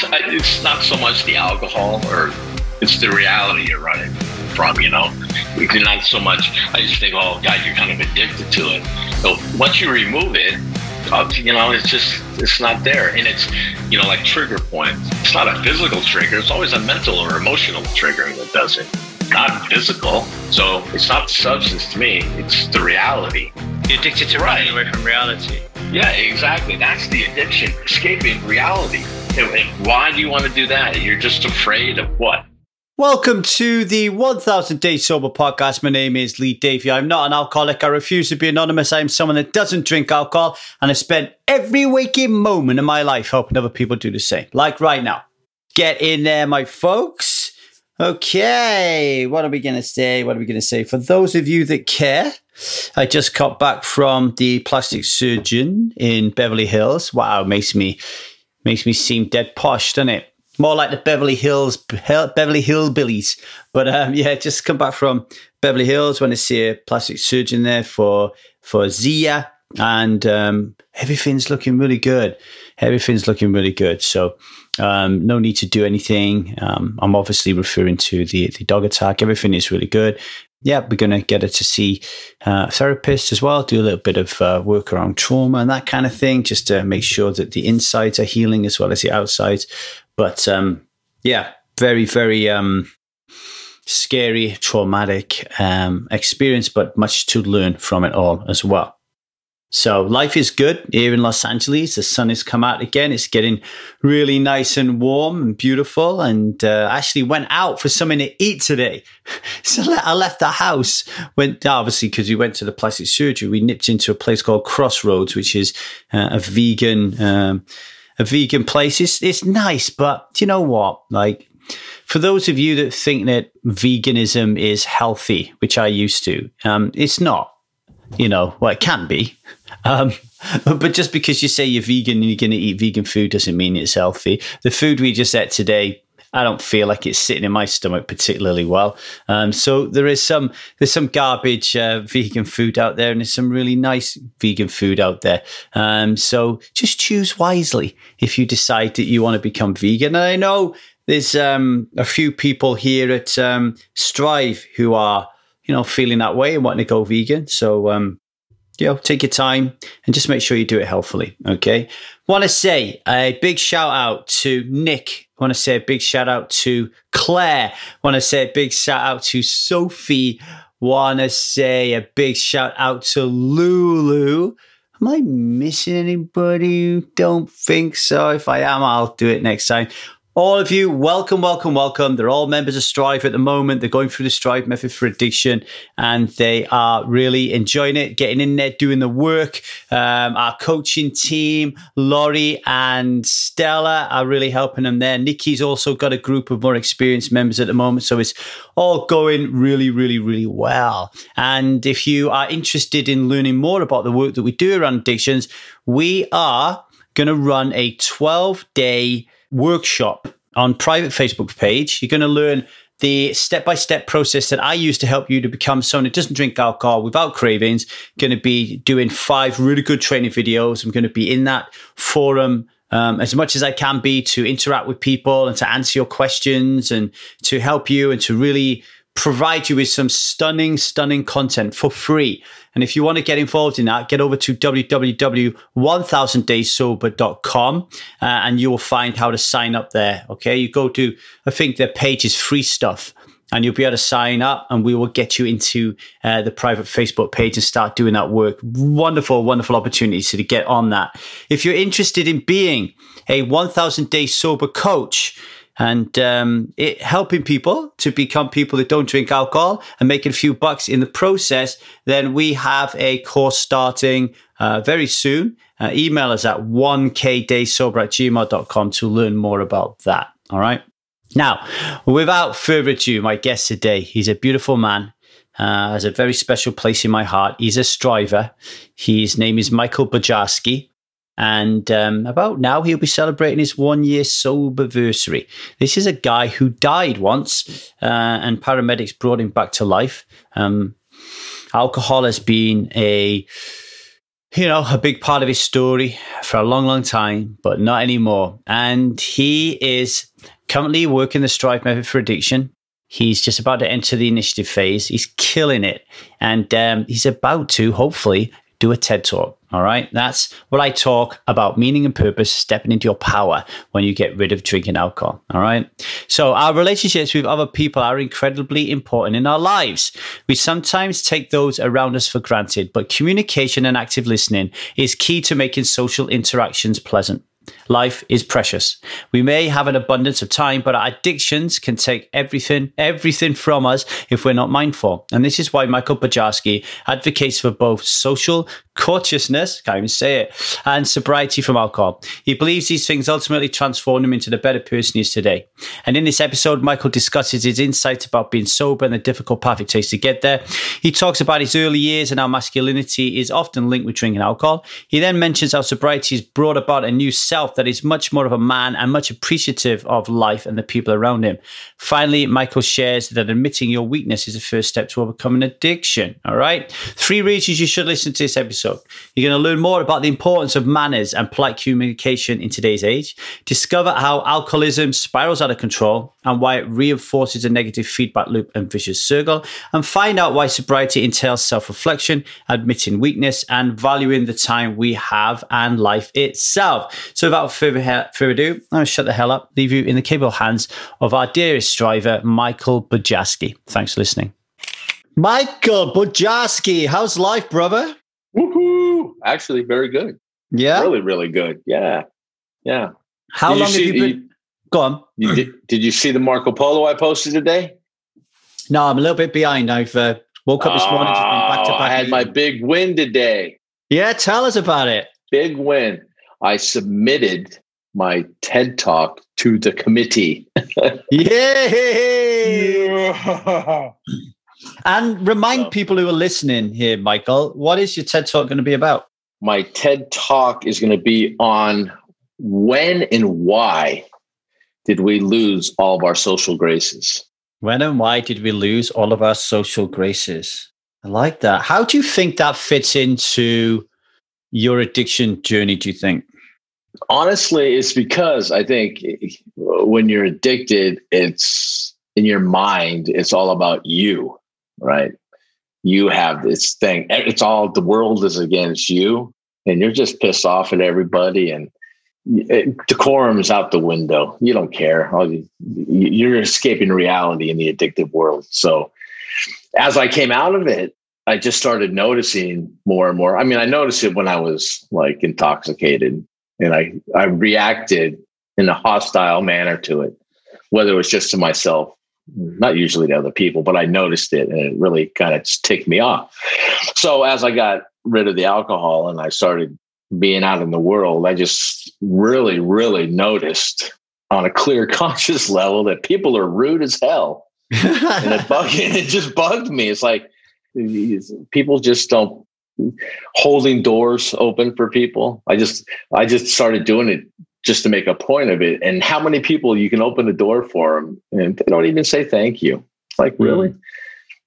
just it's not so much the alcohol or it's the reality you're running from. You know, it's not so much. I just think, oh God, you're kind of addicted to it. So once you remove it, uh, you know, it's just it's not there, and it's you know like trigger points. It's not a physical trigger. It's always a mental or emotional trigger that does it. Not physical. So it's not the substance to me. It's the reality. You're addicted to running away from reality. Yeah, exactly. That's the addiction, escaping reality. Why do you want to do that? You're just afraid of what? Welcome to the 1000 Day Sober podcast. My name is Lee Davy. I'm not an alcoholic. I refuse to be anonymous. I'm someone that doesn't drink alcohol, and I spent every waking moment of my life helping other people do the same, like right now. Get in there, my folks. Okay, what are we going to say? What are we going to say? For those of you that care, I just got back from the plastic surgeon in Beverly Hills. Wow, makes me makes me seem dead posh, doesn't it? More like the Beverly Hills Beverly Hillbillies. But um, yeah, just come back from Beverly Hills. Went to see a plastic surgeon there for for Zia, and um, everything's looking really good. Everything's looking really good. So um, no need to do anything. Um, I'm obviously referring to the the dog attack. Everything is really good yeah, we're going to get her to see uh, a therapist as well, do a little bit of uh, work around trauma and that kind of thing, just to make sure that the insides are healing as well as the outsides. But um, yeah, very, very um, scary, traumatic um, experience, but much to learn from it all as well. So life is good here in Los Angeles. The sun has come out again. It's getting really nice and warm and beautiful. And uh, actually went out for something to eat today. so I left the house. Went obviously because we went to the plastic surgery. We nipped into a place called Crossroads, which is uh, a vegan um, a vegan place. It's it's nice, but you know what? Like for those of you that think that veganism is healthy, which I used to, um, it's not you know, well, it can be. Um, but just because you say you're vegan and you're going to eat vegan food doesn't mean it's healthy. The food we just ate today, I don't feel like it's sitting in my stomach particularly well. Um, so there is some there's some garbage uh, vegan food out there, and there's some really nice vegan food out there. Um, so just choose wisely if you decide that you want to become vegan. And I know there's um, a few people here at um, Strive who are you know, feeling that way and wanting to go vegan. So, um, you know, take your time and just make sure you do it healthfully. Okay. Want to say a big shout out to Nick. Want to say a big shout out to Claire. Want to say a big shout out to Sophie. Want to say a big shout out to Lulu. Am I missing anybody? Don't think so. If I am, I'll do it next time. All of you, welcome, welcome, welcome. They're all members of Strive at the moment. They're going through the Strive method for addiction and they are really enjoying it, getting in there, doing the work. Um, our coaching team, Laurie and Stella, are really helping them there. Nikki's also got a group of more experienced members at the moment. So it's all going really, really, really well. And if you are interested in learning more about the work that we do around addictions, we are going to run a 12 day workshop on private Facebook page. You're going to learn the step by step process that I use to help you to become someone who doesn't drink alcohol without cravings. Going to be doing five really good training videos. I'm going to be in that forum um, as much as I can be to interact with people and to answer your questions and to help you and to really provide you with some stunning, stunning content for free. And if you want to get involved in that, get over to www.1000dayssober.com uh, and you will find how to sign up there. Okay. You go to, I think their page is free stuff and you'll be able to sign up and we will get you into uh, the private Facebook page and start doing that work. Wonderful, wonderful opportunity to get on that. If you're interested in being a 1000 day sober coach, and um, it, helping people to become people that don't drink alcohol and making a few bucks in the process, then we have a course starting uh, very soon. Uh, email us at 1kdaysober at gmail.com to learn more about that. All right. Now, without further ado, my guest today, he's a beautiful man. Uh, has a very special place in my heart. He's a striver. His name is Michael Bajarski. And um, about now, he'll be celebrating his one year sober anniversary. This is a guy who died once, uh, and paramedics brought him back to life. Um, alcohol has been a you know, a big part of his story for a long, long time, but not anymore. And he is currently working the Strive method for addiction. He's just about to enter the initiative phase. He's killing it. And um, he's about to, hopefully, do a TED talk. All right. That's what I talk about meaning and purpose, stepping into your power when you get rid of drinking alcohol. All right. So, our relationships with other people are incredibly important in our lives. We sometimes take those around us for granted, but communication and active listening is key to making social interactions pleasant. Life is precious. We may have an abundance of time, but our addictions can take everything, everything from us if we're not mindful. And this is why Michael Bajarski advocates for both social consciousness, can't even say it, and sobriety from alcohol. He believes these things ultimately transform him into the better person he is today. And in this episode, Michael discusses his insights about being sober and the difficult path it takes to get there. He talks about his early years and how masculinity is often linked with drinking alcohol. He then mentions how sobriety has brought about a new self that is much more of a man and much appreciative of life and the people around him. Finally, Michael shares that admitting your weakness is the first step to overcoming addiction. All right. Three reasons you should listen to this episode. You're going to learn more about the importance of manners and polite communication in today's age, discover how alcoholism spirals out of control and why it reinforces a negative feedback loop and vicious circle, and find out why sobriety entails self reflection, admitting weakness, and valuing the time we have and life itself. So, without further, further ado, I'm going to shut the hell up, leave you in the capable hands of our dearest driver, Michael Bajarski. Thanks for listening. Michael Bajarski, how's life, brother? Woohoo! Actually, very good. Yeah, really, really good. Yeah, yeah. How did long you see, have you been? You, Go on. You did, did you see the Marco Polo I posted today? No, I'm a little bit behind. I've uh, woke up this morning. Just back to oh, back. I had my big win today. Yeah, tell us about it. Big win. I submitted my TED talk to the committee. Yay! and remind people who are listening here, Michael, what is your TED talk going to be about? My TED talk is going to be on when and why did we lose all of our social graces? When and why did we lose all of our social graces? I like that. How do you think that fits into your addiction journey, do you think? Honestly, it's because I think when you're addicted, it's in your mind, it's all about you, right? You have this thing, it's all the world is against you, and you're just pissed off at everybody. And decorum is out the window. You don't care. You're escaping reality in the addictive world. So as I came out of it, I just started noticing more and more. I mean, I noticed it when I was like intoxicated and I, I reacted in a hostile manner to it, whether it was just to myself, not usually to other people, but I noticed it and it really kind of just ticked me off. So as I got rid of the alcohol and I started being out in the world, I just really, really noticed on a clear conscious level that people are rude as hell. and it, bugged, it just bugged me. It's like people just don't holding doors open for people. I just I just started doing it just to make a point of it. And how many people you can open the door for them and they don't even say thank you. Like really? Mm.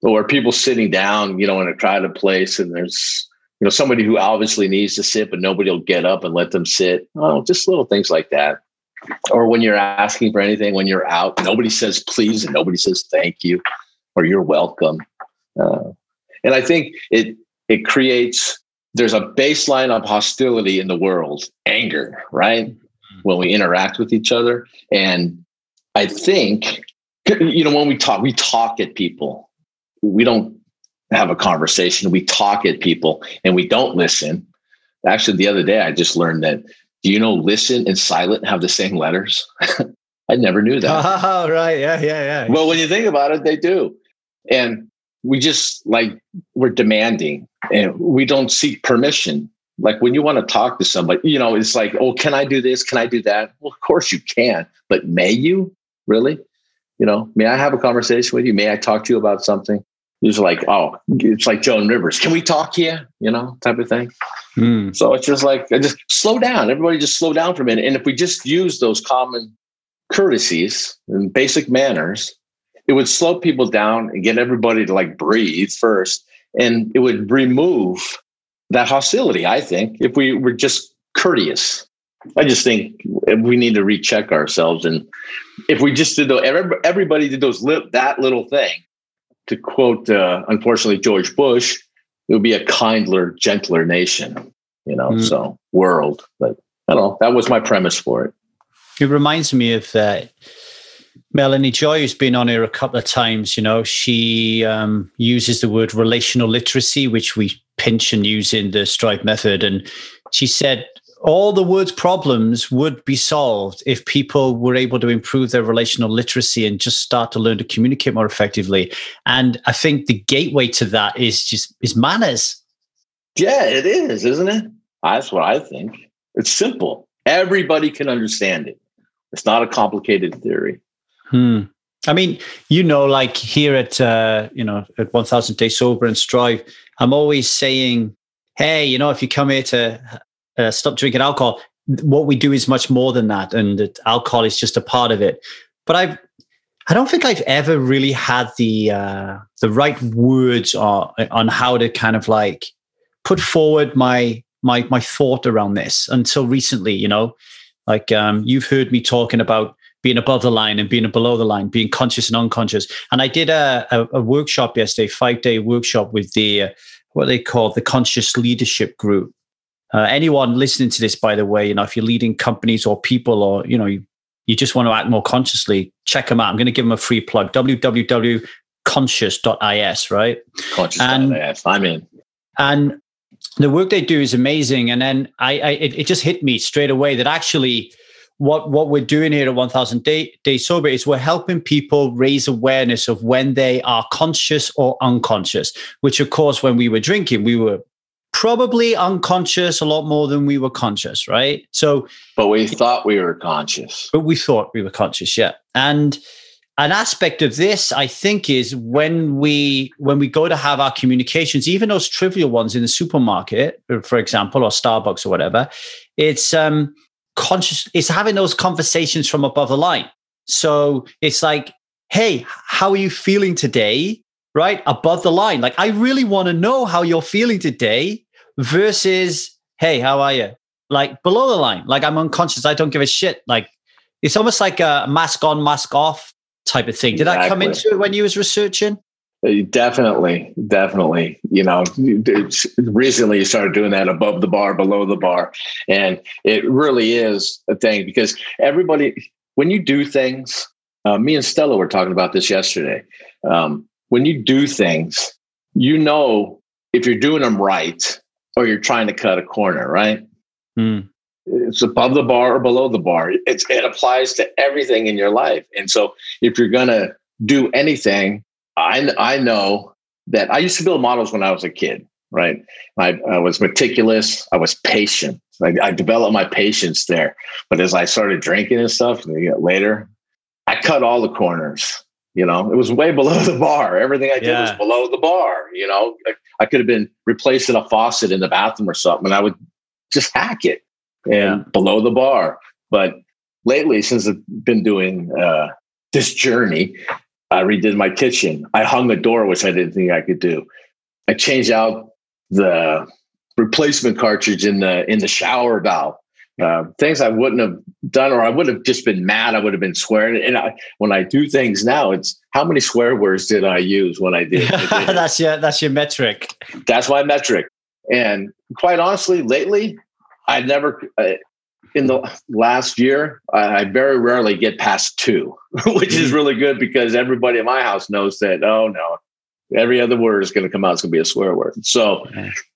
Or people sitting down, you know, in a crowded place and there's you know, somebody who obviously needs to sit, but nobody will get up and let them sit. Oh, just little things like that. Or when you're asking for anything, when you're out, nobody says please and nobody says thank you or you're welcome. Uh, and I think it it creates there's a baseline of hostility in the world, anger, right? Mm-hmm. When we interact with each other, and I think you know when we talk, we talk at people. We don't have a conversation. We talk at people and we don't listen. Actually, the other day I just learned that do you know listen and silent have the same letters? I never knew that. Oh, right. Yeah, yeah, yeah. Well, when you think about it, they do. And we just like we're demanding and we don't seek permission. Like when you want to talk to somebody, you know, it's like, oh, can I do this? Can I do that? Well, of course you can, but may you really? You know, may I have a conversation with you? May I talk to you about something? It's like, oh, it's like Joan Rivers. Can we talk here? You know, type of thing. Mm. So it's just like, just slow down. Everybody just slow down for a minute. And if we just use those common courtesies and basic manners, it would slow people down and get everybody to like breathe first. And it would remove that hostility. I think if we were just courteous, I just think we need to recheck ourselves. And if we just did those, everybody did those that little thing. To quote, uh, unfortunately, George Bush, it would be a kinder, gentler nation. You know, mm. so world. But I don't know. That was my premise for it. It reminds me of that. Uh, Melanie Joy, who's been on here a couple of times, you know, she um, uses the word relational literacy, which we pinch and use in the Strive method. And she said all the world's problems would be solved if people were able to improve their relational literacy and just start to learn to communicate more effectively. And I think the gateway to that is just is manners. Yeah, it is, isn't it? That's what I think. It's simple. Everybody can understand it. It's not a complicated theory. Hmm. I mean, you know, like here at uh, you know at One Thousand Days Sober and Strive, I'm always saying, hey, you know, if you come here to uh, stop drinking alcohol, what we do is much more than that, and that alcohol is just a part of it. But I've I don't think I've ever really had the uh, the right words on on how to kind of like put forward my my my thought around this until recently. You know, like um, you've heard me talking about being above the line and being below the line, being conscious and unconscious. And I did a, a, a workshop yesterday, five day workshop with the, uh, what they call the conscious leadership group. Uh, anyone listening to this, by the way, you know, if you're leading companies or people or, you know, you, you just want to act more consciously, check them out. I'm going to give them a free plug, www.conscious.is, right? Conscious.is, I'm in. And the work they do is amazing. And then I, I it, it just hit me straight away that actually what what we're doing here at 1000 day, day sober is we're helping people raise awareness of when they are conscious or unconscious which of course when we were drinking we were probably unconscious a lot more than we were conscious right? So but we thought we were conscious. But we thought we were conscious yeah. And an aspect of this i think is when we when we go to have our communications even those trivial ones in the supermarket for example or starbucks or whatever it's um conscious it's having those conversations from above the line. So it's like hey how are you feeling today? Right? Above the line. Like i really want to know how you're feeling today versus hey how are you? Like below the line. Like i'm unconscious. I don't give a shit. Like it's almost like a mask on mask off type of thing. Did exactly. that come into it when you was researching definitely, definitely. You know, recently you started doing that above the bar, below the bar. And it really is a thing because everybody, when you do things, uh, me and Stella were talking about this yesterday. Um, when you do things, you know if you're doing them right or you're trying to cut a corner, right? Mm. It's above the bar or below the bar. It's, it applies to everything in your life. And so if you're going to do anything, I I know that I used to build models when I was a kid, right? I, I was meticulous. I was patient. I, I, developed my patience there. But as I started drinking and stuff later, I cut all the corners. You know, it was way below the bar. Everything I did yeah. was below the bar. You know, I, I, could have been replacing a faucet in the bathroom or something, and I would just hack it and yeah. below the bar. But lately, since I've been doing uh, this journey, I redid my kitchen. I hung a door, which I didn't think I could do. I changed out the replacement cartridge in the in the shower valve. Uh, things I wouldn't have done, or I would have just been mad. I would have been swearing. And I, when I do things now, it's how many swear words did I use when I did? I did that's your that's your metric. That's my metric. And quite honestly, lately, I've never. Uh, in the last year, I very rarely get past two, which is mm. really good because everybody in my house knows that, oh no, every other word is going to come out, it's going to be a swear word. So,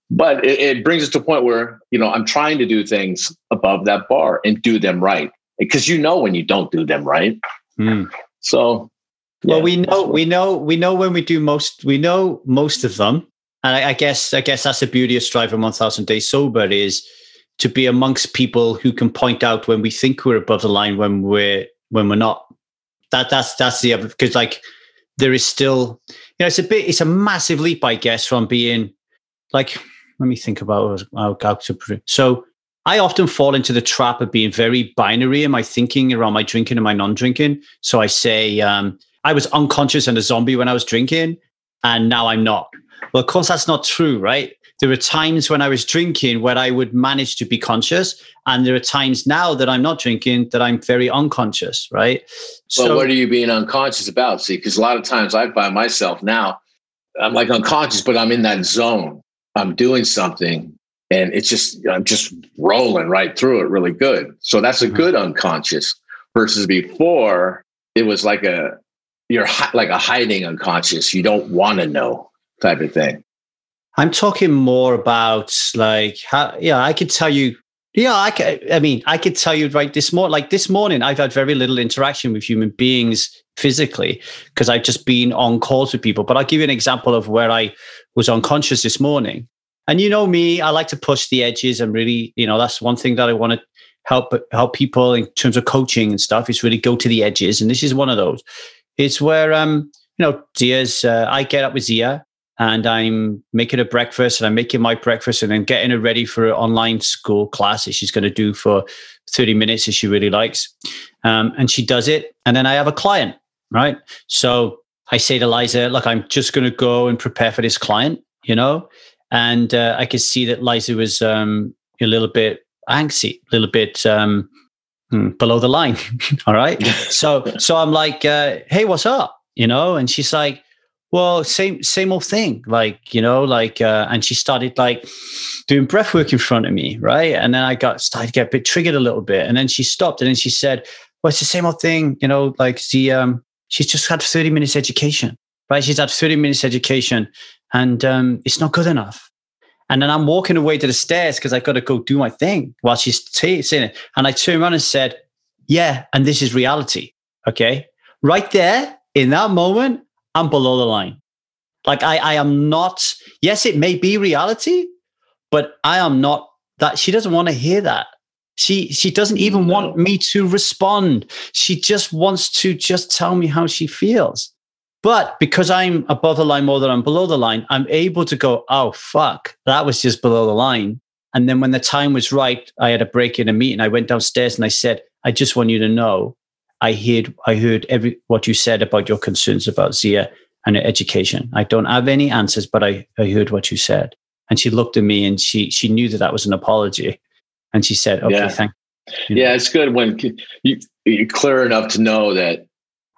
but it, it, brings us to a point where, you know, I'm trying to do things above that bar and do them right. Because you know when you don't do them right. Mm. So, yeah, well, we know, we know, we know when we do most, we know most of them. And I, I guess, I guess that's the beauty of Strive 1000 Days Sober is, to be amongst people who can point out when we think we're above the line when we're when we're not. That that's that's the other because like there is still you know it's a bit it's a massive leap I guess from being like let me think about how, to so I often fall into the trap of being very binary in my thinking around my drinking and my non-drinking. So I say um, I was unconscious and a zombie when I was drinking, and now I'm not. Well, of course, that's not true, right? There were times when I was drinking where I would manage to be conscious, and there are times now that I'm not drinking that I'm very unconscious, right? So, well, what are you being unconscious about? See, because a lot of times I find myself now, I'm like unconscious, but I'm in that zone. I'm doing something, and it's just I'm just rolling right through it, really good. So that's a mm-hmm. good unconscious. Versus before, it was like a you're like a hiding unconscious. You don't want to know type of thing. I'm talking more about like how, yeah, I could tell you, yeah, I could, I mean, I could tell you right this morning, like this morning, I've had very little interaction with human beings physically because I've just been on calls with people. But I'll give you an example of where I was unconscious this morning. And you know me, I like to push the edges and really, you know, that's one thing that I want to help help people in terms of coaching and stuff is really go to the edges. And this is one of those. It's where um, you know, Zia's uh, I get up with Zia and I'm making a breakfast and I'm making my breakfast and then getting her ready for an online school class that she's going to do for 30 minutes if she really likes. Um, and she does it. And then I have a client, right? So I say to Liza, look, I'm just going to go and prepare for this client, you know? And uh, I could see that Liza was um, a little bit angsty, a little bit um, hmm, below the line. All right. so, so I'm like, uh, hey, what's up? You know? And she's like, well, same same old thing. Like you know, like uh, and she started like doing breath work in front of me, right? And then I got started to get a bit triggered a little bit, and then she stopped, and then she said, "Well, it's the same old thing, you know. Like the um, she's just had thirty minutes education, right? She's had thirty minutes education, and um, it's not good enough." And then I'm walking away to the stairs because I got to go do my thing while she's t- saying it. And I turned around and said, "Yeah, and this is reality." Okay, right there in that moment, I'm below the line. Like I, I am not, yes, it may be reality, but I am not that. She doesn't want to hear that. She she doesn't even no. want me to respond. She just wants to just tell me how she feels. But because I'm above the line more than I'm below the line, I'm able to go, oh fuck, that was just below the line. And then when the time was right, I had a break in a meeting. I went downstairs and I said, I just want you to know I heard I heard every what you said about your concerns about Zia and her education. I don't have any answers, but I, I heard what you said. And she looked at me and she she knew that that was an apology, and she said, "Okay, yeah. thank." You. Yeah, it's good when you you're clear enough to know that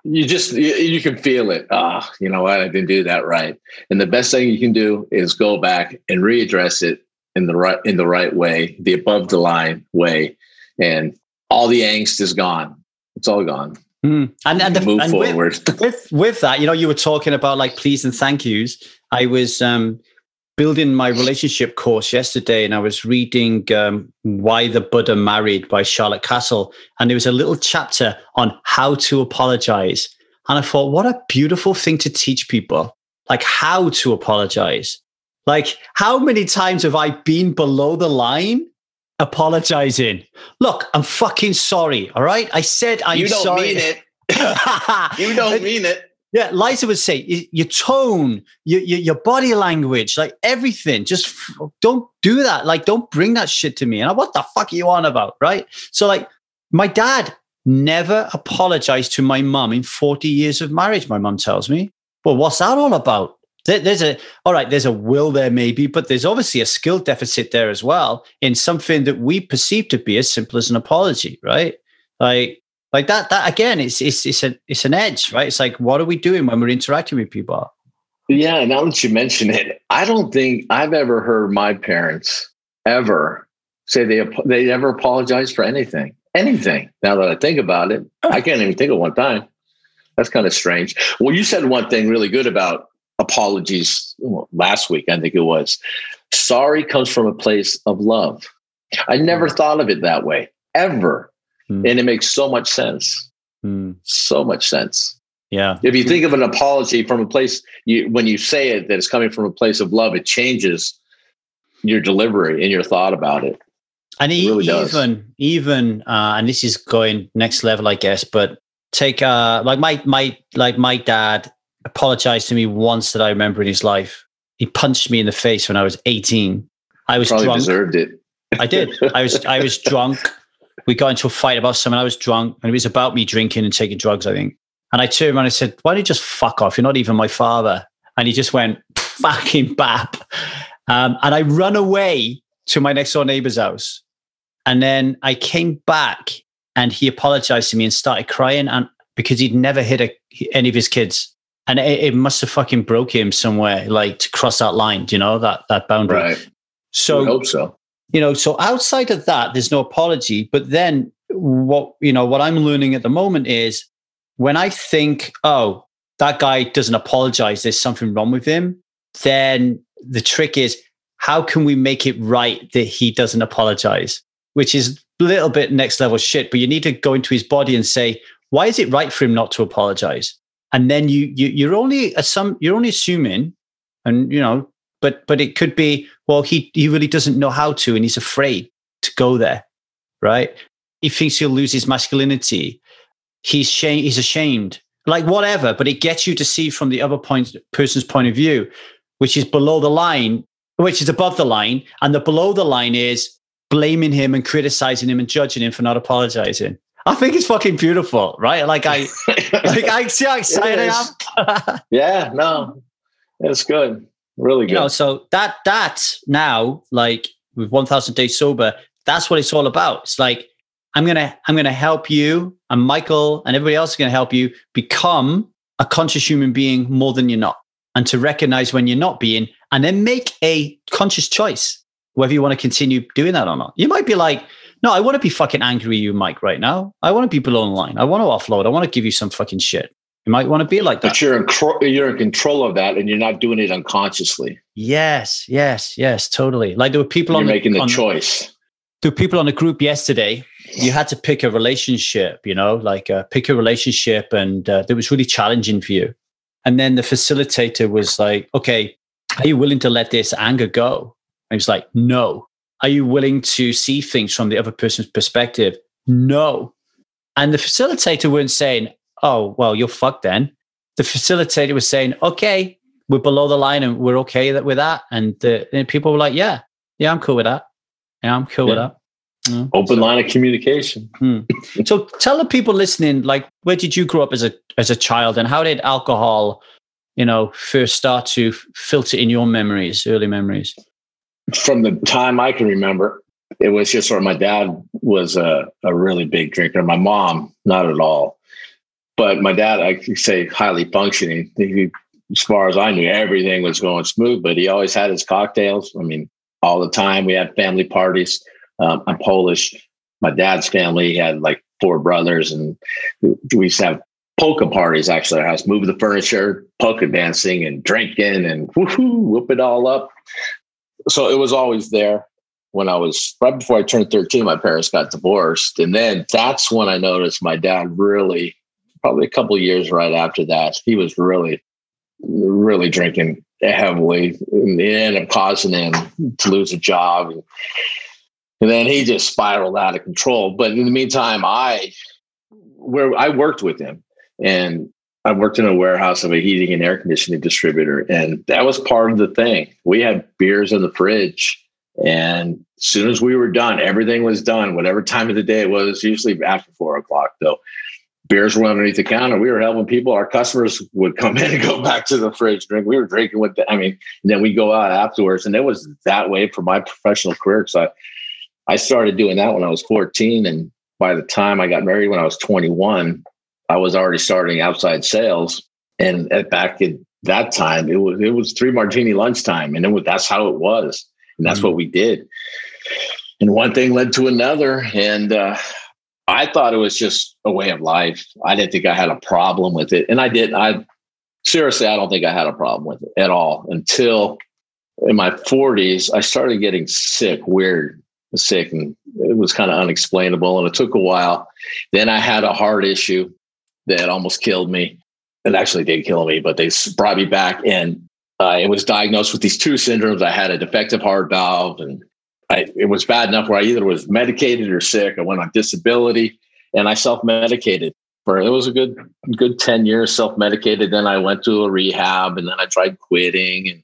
you just you, you can feel it. Ah, oh, you know what? I didn't do that right. And the best thing you can do is go back and readdress it in the right in the right way, the above the line way, and all the angst is gone it's all gone. Mm. And and, the, move and forward. With, with, with that, you know, you were talking about like please and thank yous. I was um, building my relationship course yesterday, and I was reading um, "Why the Buddha Married" by Charlotte Kasl, and there was a little chapter on how to apologize. And I thought, what a beautiful thing to teach people, like how to apologize. Like, how many times have I been below the line apologizing. Look, I'm fucking sorry. All right. I said I'm you don't sorry. mean it. you don't mean it. Yeah, Liza would say your tone, your, your, your body language, like everything. Just don't do that. Like, don't bring that shit to me. And I, what the fuck are you on about, right? So, like, my dad never apologized to my mum in 40 years of marriage. My mum tells me. Well, what's that all about? There's a all right there's a will there maybe but there's obviously a skill deficit there as well in something that we perceive to be as simple as an apology right? Like like that that again it's it's it's an it's an edge right? It's like what are we doing when we're interacting with people? Yeah and now that you mention it i don't think i've ever heard my parents ever say they they ever apologize for anything anything now that i think about it. Oh. I can't even think of one time. That's kind of strange. Well you said one thing really good about apologies last week, I think it was. Sorry comes from a place of love. I never mm. thought of it that way, ever. Mm. And it makes so much sense. Mm. So much sense. Yeah. If you think of an apology from a place, you, when you say it, that it's coming from a place of love, it changes your delivery and your thought about it. And it really even, does. even, uh, and this is going next level, I guess, but take, uh, like my, my, like my dad apologized to me once that I remember in his life. He punched me in the face when I was 18. I was Probably drunk. deserved it. I did. I was I was drunk. We got into a fight about something. I was drunk, and it was about me drinking and taking drugs. I think. And I turned around and I said, "Why don't you just fuck off? You're not even my father." And he just went, fucking bap. Um, and I run away to my next door neighbor's house. And then I came back and he apologized to me and started crying and because he'd never hit a, any of his kids. And it, it, must have fucking broke him somewhere, like to cross that line, Do you know, that, that boundary. Right. So, I hope so. You know, so outside of that, there's no apology. But then what, you know, what I'm learning at the moment is when I think, oh, that guy doesn't apologize, there's something wrong with him, then the trick is how can we make it right that he doesn't apologize? Which is a little bit next level shit, but you need to go into his body and say, why is it right for him not to apologize? And then you, you you're only some you're only assuming, and you know, but but it could be, well, he he really doesn't know how to, and he's afraid to go there, right? He thinks he'll lose his masculinity. He's shame he's ashamed like whatever, but it gets you to see from the other point person's point of view, which is below the line, which is above the line, and the below the line is blaming him and criticizing him and judging him for not apologizing. I think it's fucking beautiful, right? Like I, like I see how excited I am. yeah, no, it's good, really good. You know, so that that now, like with one thousand days sober, that's what it's all about. It's like I'm gonna I'm gonna help you, and Michael and everybody else is gonna help you become a conscious human being more than you're not, and to recognize when you're not being, and then make a conscious choice whether you want to continue doing that or not. You might be like, no, I want to be fucking angry with you, Mike, right now. I want to be below the line. I want to offload. I want to give you some fucking shit. You might want to be like that. But you're in, you're in control of that and you're not doing it unconsciously. Yes, yes, yes, totally. Like there were people you're on making the, the on, choice to people on the group yesterday you had to pick a relationship you know like uh, pick a relationship and uh, that was really challenging for you and then the facilitator was like okay are you willing to let this anger go and he was like no are you willing to see things from the other person's perspective no and the facilitator weren't saying oh well you're fucked then the facilitator was saying okay we're below the line and we're okay with that and, the, and people were like yeah yeah i'm cool with that yeah, I'm cool yeah. with that. Open so, line of communication. Hmm. so tell the people listening, like, where did you grow up as a as a child, and how did alcohol, you know, first start to filter in your memories, early memories? From the time I can remember, it was just sort of my dad was a, a really big drinker. My mom, not at all. But my dad, I could say, highly functioning. He, as far as I knew, everything was going smooth, but he always had his cocktails. I mean, all the time. We had family parties. Um, I'm Polish. My dad's family had like four brothers, and we used to have polka parties actually our house, move the furniture, polka dancing and drinking and whoo whoop it all up. So it was always there. When I was right before I turned 13, my parents got divorced. And then that's when I noticed my dad really, probably a couple years right after that, he was really, really drinking heavily and it ended up causing him to lose a job. And then he just spiraled out of control. But in the meantime, I where I worked with him and I worked in a warehouse of a heating and air conditioning distributor. And that was part of the thing. We had beers in the fridge. And as soon as we were done, everything was done, whatever time of the day it was, usually after four o'clock though beers were underneath the counter. We were helping people. Our customers would come in and go back to the fridge, drink. We were drinking with the, I mean, then we go out afterwards. And it was that way for my professional career. So I, I started doing that when I was 14. And by the time I got married when I was 21, I was already starting outside sales. And at back at that time, it was it was three martini lunchtime. And it was, that's how it was. And that's mm-hmm. what we did. And one thing led to another. And uh, I thought it was just a way of life. I didn't think I had a problem with it. And I didn't. I seriously, I don't think I had a problem with it at all until in my 40s, I started getting sick, weird, sick, and it was kind of unexplainable. And it took a while. Then I had a heart issue that almost killed me. It actually did kill me, but they brought me back and I was diagnosed with these two syndromes. I had a defective heart valve and I, it was bad enough where I either was medicated or sick. I went on disability and I self medicated for it was a good good 10 years self medicated. Then I went to a rehab and then I tried quitting and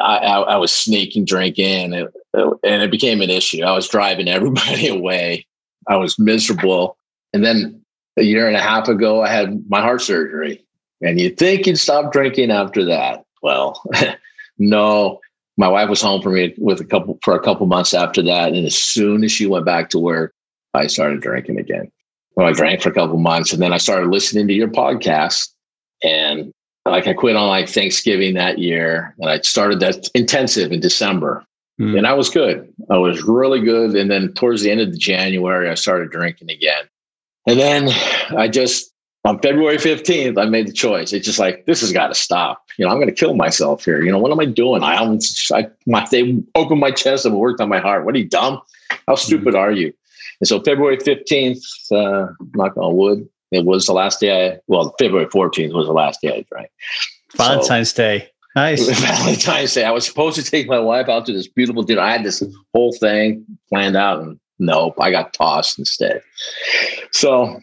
I, I, I was sneaking drinking and, and it became an issue. I was driving everybody away. I was miserable. And then a year and a half ago, I had my heart surgery. And you'd think you'd stop drinking after that. Well, No, my wife was home for me with a couple for a couple months after that, and as soon as she went back to work, I started drinking again. Well, I drank for a couple months, and then I started listening to your podcast, and like I quit on like Thanksgiving that year, and I started that intensive in December, mm. and I was good. I was really good, and then towards the end of January, I started drinking again, and then I just on February 15th, I made the choice. It's just like, this has got to stop. You know, I'm going to kill myself here. You know, what am I doing? I almost, I, my, they opened my chest and worked on my heart. What are you dumb? How stupid mm-hmm. are you? And so February 15th, uh, knock on wood, it was the last day I, well, February 14th was the last day I drank. Valentine's so, Day. Nice. Valentine's Day. I was supposed to take my wife out to this beautiful dinner. I had this whole thing planned out and nope, I got tossed instead. So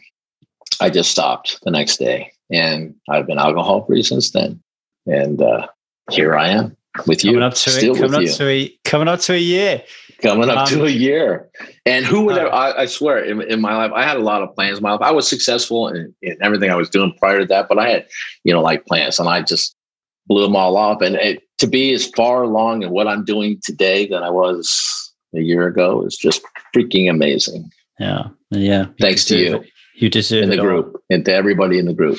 I just stopped the next day, and I've been alcohol free since then. And uh, here I am with you, coming up to still a, coming up you. to a coming up to a year, coming up um, to a year. And who would uh, have, I, I, swear, in, in, my life, I had a lot of plans. In my life, I was successful in, in, everything I was doing prior to that, but I had, you know, like plans, and I just blew them all off. And it, to be as far along in what I'm doing today than I was a year ago is just freaking amazing. Yeah, yeah. Thanks to you. It. You deserve in the group all. and to everybody in the group.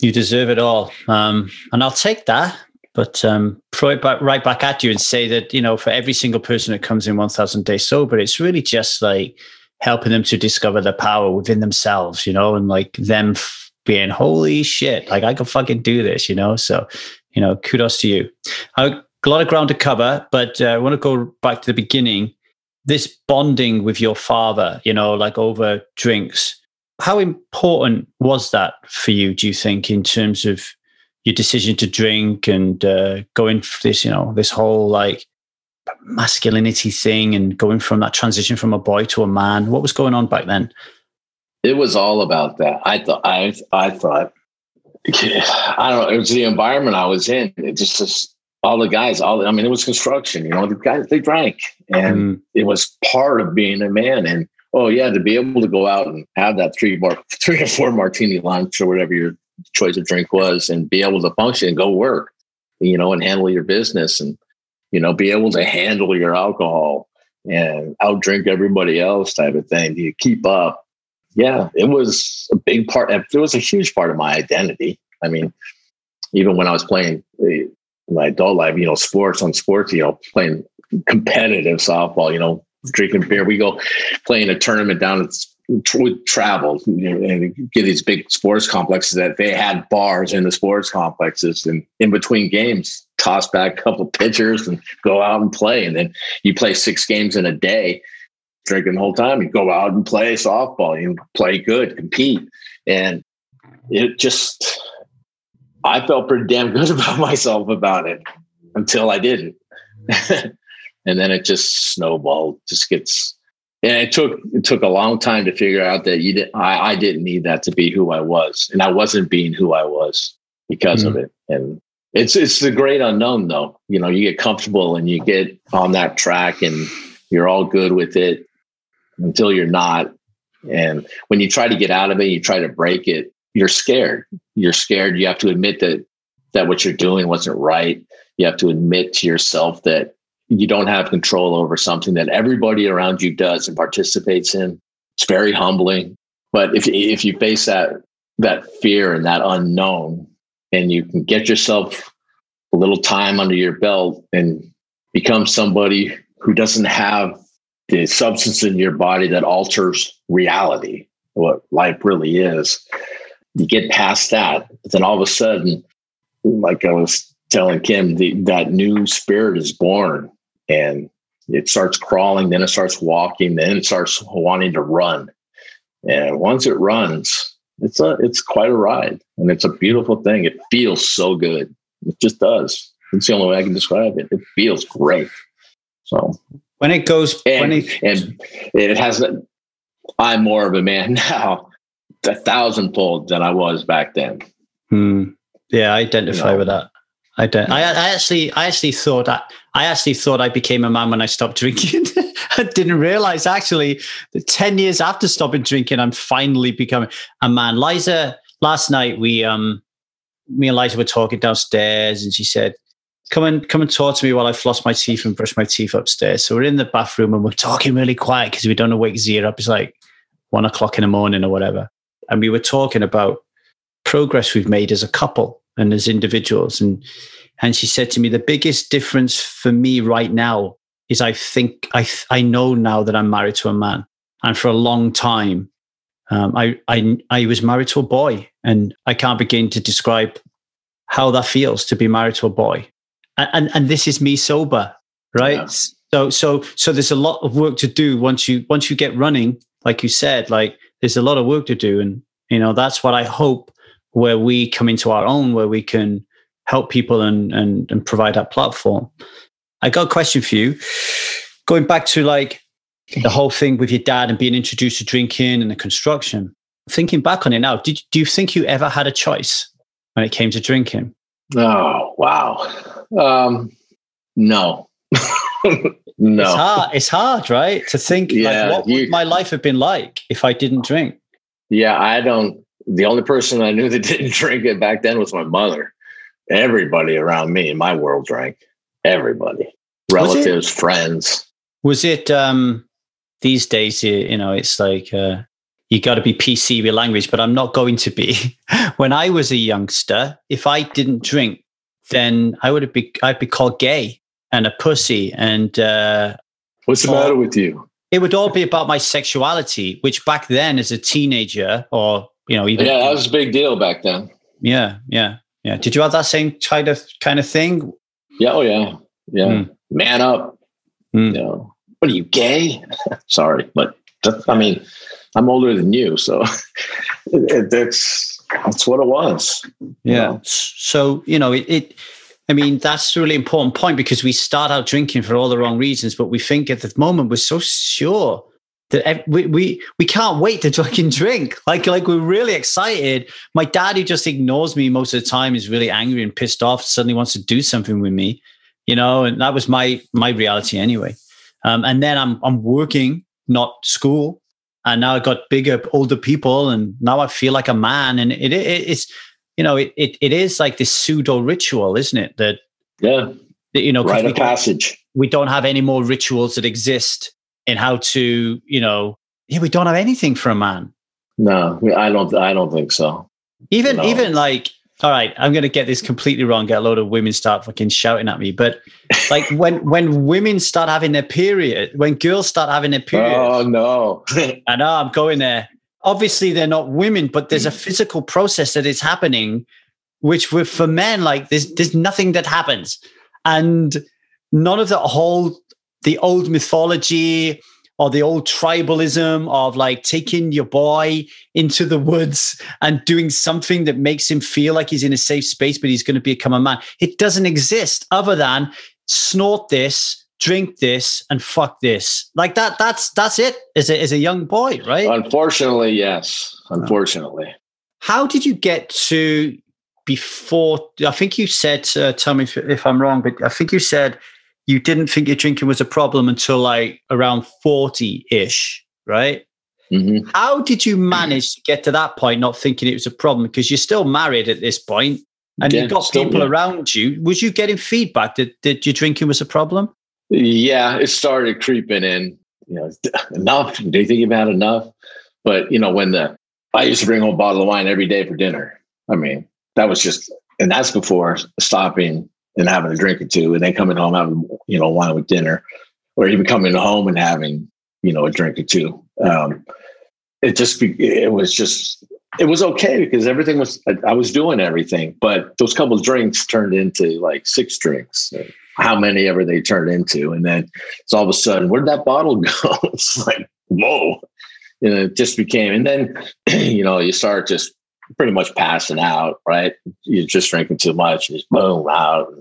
You deserve it all. Um, and I'll take that, but um, throw it back, right back at you and say that, you know, for every single person that comes in 1000 days sober, it's really just like helping them to discover the power within themselves, you know, and like them f- being, holy shit, like I can fucking do this, you know? So, you know, kudos to you. I, a lot of ground to cover, but uh, I want to go back to the beginning. This bonding with your father, you know, like over drinks how important was that for you, do you think, in terms of your decision to drink and uh, going for this, you know, this whole like masculinity thing and going from that transition from a boy to a man? What was going on back then? It was all about that. I thought, I, I thought, I don't know, it was the environment I was in. It just, just all the guys, all, I mean, it was construction, you know, the guys, they drank and mm. it was part of being a man. And, oh yeah, to be able to go out and have that three three or four martini lunch or whatever your choice of drink was, and be able to function and go work, you know, and handle your business and you know be able to handle your alcohol and outdrink everybody else type of thing. Do you keep up? Yeah, it was a big part. It was a huge part of my identity. I mean, even when I was playing eh, my adult life, you know, sports on sports, you know, playing competitive softball, you know, drinking beer. We go playing a tournament down with travel and get these big sports complexes that they had bars in the sports complexes and in between games toss back a couple pitchers and go out and play. And then you play six games in a day drinking the whole time. You go out and play softball you play good compete. And it just i felt pretty damn good about myself about it until i didn't and then it just snowballed. Just gets, and it took it took a long time to figure out that you did. I, I didn't need that to be who I was, and I wasn't being who I was because mm-hmm. of it. And it's it's the great unknown, though. You know, you get comfortable and you get on that track, and you're all good with it until you're not. And when you try to get out of it, you try to break it. You're scared. You're scared. You have to admit that that what you're doing wasn't right. You have to admit to yourself that you don't have control over something that everybody around you does and participates in. It's very humbling. But if if you face that that fear and that unknown, and you can get yourself a little time under your belt and become somebody who doesn't have the substance in your body that alters reality, what life really is. You get past that, then all of a sudden, like I was telling Kim, the, that new spirit is born and it starts crawling, then it starts walking, then it starts wanting to run. And once it runs, it's a it's quite a ride, and it's a beautiful thing. It feels so good. It just does. It's the only way I can describe it. It feels great. So when it goes, and, when it, and it has. I'm more of a man now, a thousandfold than I was back then. Hmm. Yeah, I identify you know, with that. I don't. I, I actually, I actually thought I, I actually thought I became a man when I stopped drinking. I didn't realize actually that ten years after stopping drinking, I'm finally becoming a man. Liza, last night we, um, me and Liza were talking downstairs, and she said, come and come and talk to me while I floss my teeth and brush my teeth upstairs. So we're in the bathroom and we're talking really quiet because we don't know wake Zia up. It's like one o'clock in the morning or whatever. And we were talking about progress we've made as a couple and as individuals. And and she said to me, the biggest difference for me right now is I think I I know now that I'm married to a man. And for a long time, um, I, I I was married to a boy, and I can't begin to describe how that feels to be married to a boy. And and, and this is me sober, right? Yeah. So so so there's a lot of work to do once you once you get running, like you said, like there's a lot of work to do, and you know that's what I hope where we come into our own, where we can help people and and, and provide that platform. I got a question for you. Going back to like the whole thing with your dad and being introduced to drinking and the construction. Thinking back on it now, did do you think you ever had a choice when it came to drinking? Oh wow, um, no, no. It's hard. It's hard, right? To think yeah, like, what you, would my life have been like if I didn't drink? Yeah, I don't. The only person I knew that didn't drink it back then was my mother. Everybody around me in my world drank. Everybody, relatives, friends. Was it? um these days, you, you know, it's like uh, you got to be PC with language, but I'm not going to be. when I was a youngster, if I didn't drink, then I would have be I'd be called gay and a pussy. And uh, what's the or, matter with you? It would all be about my sexuality, which back then, as a teenager, or you know, even yeah, that was a big deal back then. Yeah, yeah, yeah. Did you have that same kind of kind of thing? Yeah. Oh, yeah, yeah. Mm. Man up. Mm. You know, what are you gay? Sorry, but I mean, I'm older than you, so it, that's that's what it was. Yeah. Know? So you know, it, it. I mean, that's a really important point because we start out drinking for all the wrong reasons, but we think at the moment we're so sure that we, we we can't wait to fucking drink. Like like we're really excited. My dad, who just ignores me most of the time, is really angry and pissed off. Suddenly wants to do something with me, you know. And that was my my reality anyway. Um, and then I'm I'm working, not school, and now I got bigger, older people, and now I feel like a man. And it, it it's you know it, it it is like this pseudo ritual, isn't it? That yeah, that, you know, rite of passage. We don't have any more rituals that exist in how to you know. Yeah, we don't have anything for a man. No, I don't. I don't think so. Even no. even like all right, I'm going to get this completely wrong. Get a load of women start fucking shouting at me. But like when when women start having their period, when girls start having their period. Oh no! I know I'm going there. Obviously, they're not women, but there's a mm. physical process that is happening, which with for men, like there's there's nothing that happens, and none of the whole the old mythology or the old tribalism of like taking your boy into the woods and doing something that makes him feel like he's in a safe space, but he's going to become a man. It doesn't exist other than snort this, drink this, and fuck this. Like that. That's that's it. As a as a young boy, right? Unfortunately, yes. Unfortunately. How did you get to before? I think you said. Uh, tell me if, if I'm wrong, but I think you said you didn't think your drinking was a problem until like around 40 ish, right? Mm-hmm. How did you manage to get to that point, not thinking it was a problem? Because you're still married at this point and yeah, you've got people yeah. around you. Was you getting feedback that, that your drinking was a problem? Yeah, it started creeping in. You know, enough. Do you think you've had enough? But you know, when the I used to bring home a bottle of wine every day for dinner. I mean, that was just, and that's before stopping and having a drink or two, and then coming home having you know wine with dinner, or even coming home and having you know a drink or two. Um, it just it was just it was okay because everything was I was doing everything, but those couple of drinks turned into like six drinks. How many ever they turn into, and then it's all of a sudden where'd that bottle go? it's like whoa, you know, it just became, and then you know you start just pretty much passing out, right? You're just drinking too much, and just boom out.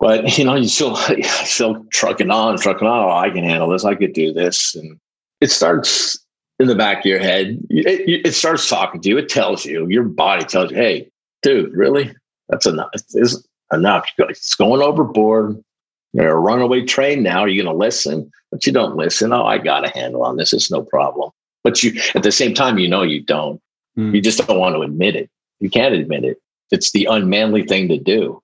But you know, you still still trucking on, trucking on. Oh, I can handle this. I could do this, and it starts in the back of your head. It, it starts talking to you. It tells you. Your body tells you, "Hey, dude, really? That's enough. It's enough. It's going overboard." You're a runaway train now. You're you going to listen? But you don't listen. Oh, I got a handle on this. It's no problem. But you, at the same time, you know you don't. Mm. You just don't want to admit it. You can't admit it. It's the unmanly thing to do.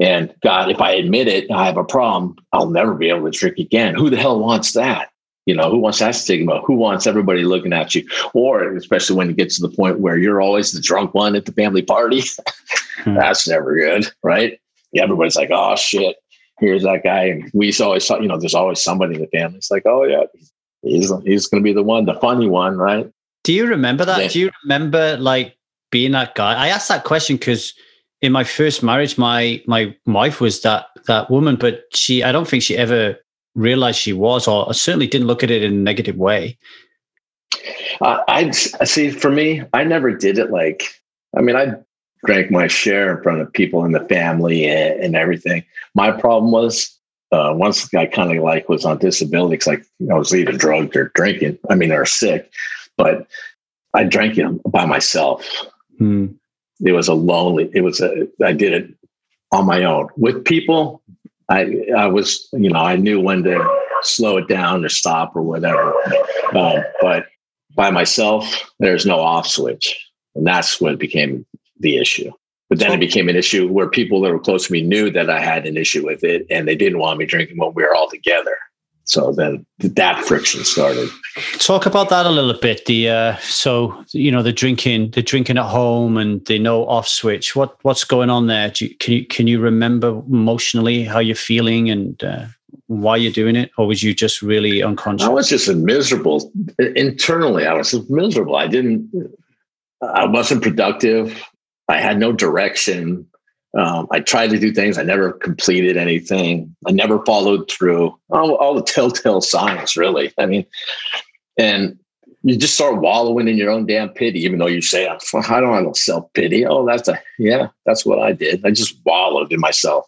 And God, if I admit it, I have a problem, I'll never be able to drink again. Who the hell wants that? You know, who wants that stigma? Who wants everybody looking at you? Or especially when it gets to the point where you're always the drunk one at the family party. hmm. That's never good, right? Yeah, everybody's like, oh shit, here's that guy. And we always thought, you know, there's always somebody in the family. It's like, oh yeah, he's he's gonna be the one, the funny one, right? Do you remember that? Yeah. Do you remember like being that guy? I asked that question because in my first marriage, my my wife was that that woman, but she I don't think she ever realized she was, or certainly didn't look at it in a negative way. Uh, I see. For me, I never did it like. I mean, I drank my share in front of people in the family and, and everything. My problem was uh, once I kind of like was on disability because like I was either drugged or drinking. I mean, or sick, but I drank it by myself. Hmm it was a lonely it was a i did it on my own with people i i was you know i knew when to slow it down or stop or whatever um, but by myself there's no off switch and that's when it became the issue but then it became an issue where people that were close to me knew that i had an issue with it and they didn't want me drinking when we were all together so then that friction started. Talk about that a little bit. The uh, so you know the drinking, the drinking at home, and the no off switch. What what's going on there? You, can you can you remember emotionally how you're feeling and uh, why you're doing it, or was you just really unconscious? I was just miserable internally. I was miserable. I didn't. I wasn't productive. I had no direction. Um, I tried to do things. I never completed anything. I never followed through. All, all the telltale signs, really. I mean, and you just start wallowing in your own damn pity, even though you say, I don't have self pity. Oh, that's a, yeah, that's what I did. I just wallowed in myself.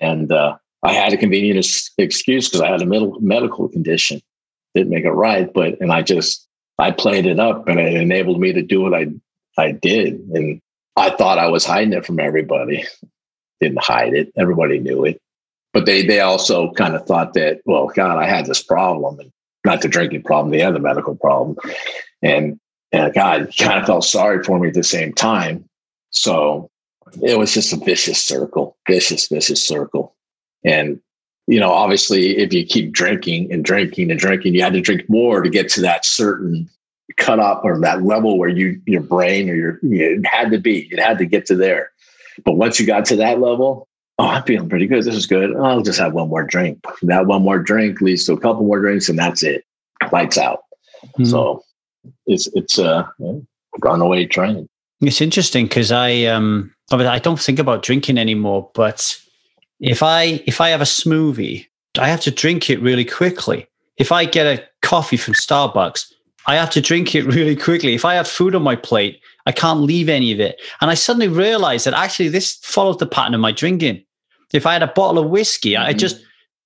And uh, I had a convenient excuse because I had a medical medical condition. Didn't make it right, but, and I just, I played it up and it enabled me to do what I, I did. And I thought I was hiding it from everybody. Didn't hide it. Everybody knew it. But they they also kind of thought that, well, God, I had this problem and not the drinking problem, the other medical problem. And and God kind of felt sorry for me at the same time. So it was just a vicious circle, vicious, vicious circle. And you know, obviously, if you keep drinking and drinking and drinking, you had to drink more to get to that certain cut up or that level where you your brain or your it had to be it had to get to there. But once you got to that level oh i'm feeling pretty good. This is good. I'll just have one more drink. That one more drink leads to a couple more drinks and that's it. Lights out. Mm-hmm. so it's it's a runaway train it's interesting because i um i don't think about drinking anymore but if i if i have a smoothie i have to drink it really quickly. If i get a coffee from starbucks I have to drink it really quickly. If I have food on my plate, I can't leave any of it. And I suddenly realized that actually this followed the pattern of my drinking. If I had a bottle of whiskey, mm-hmm. I just,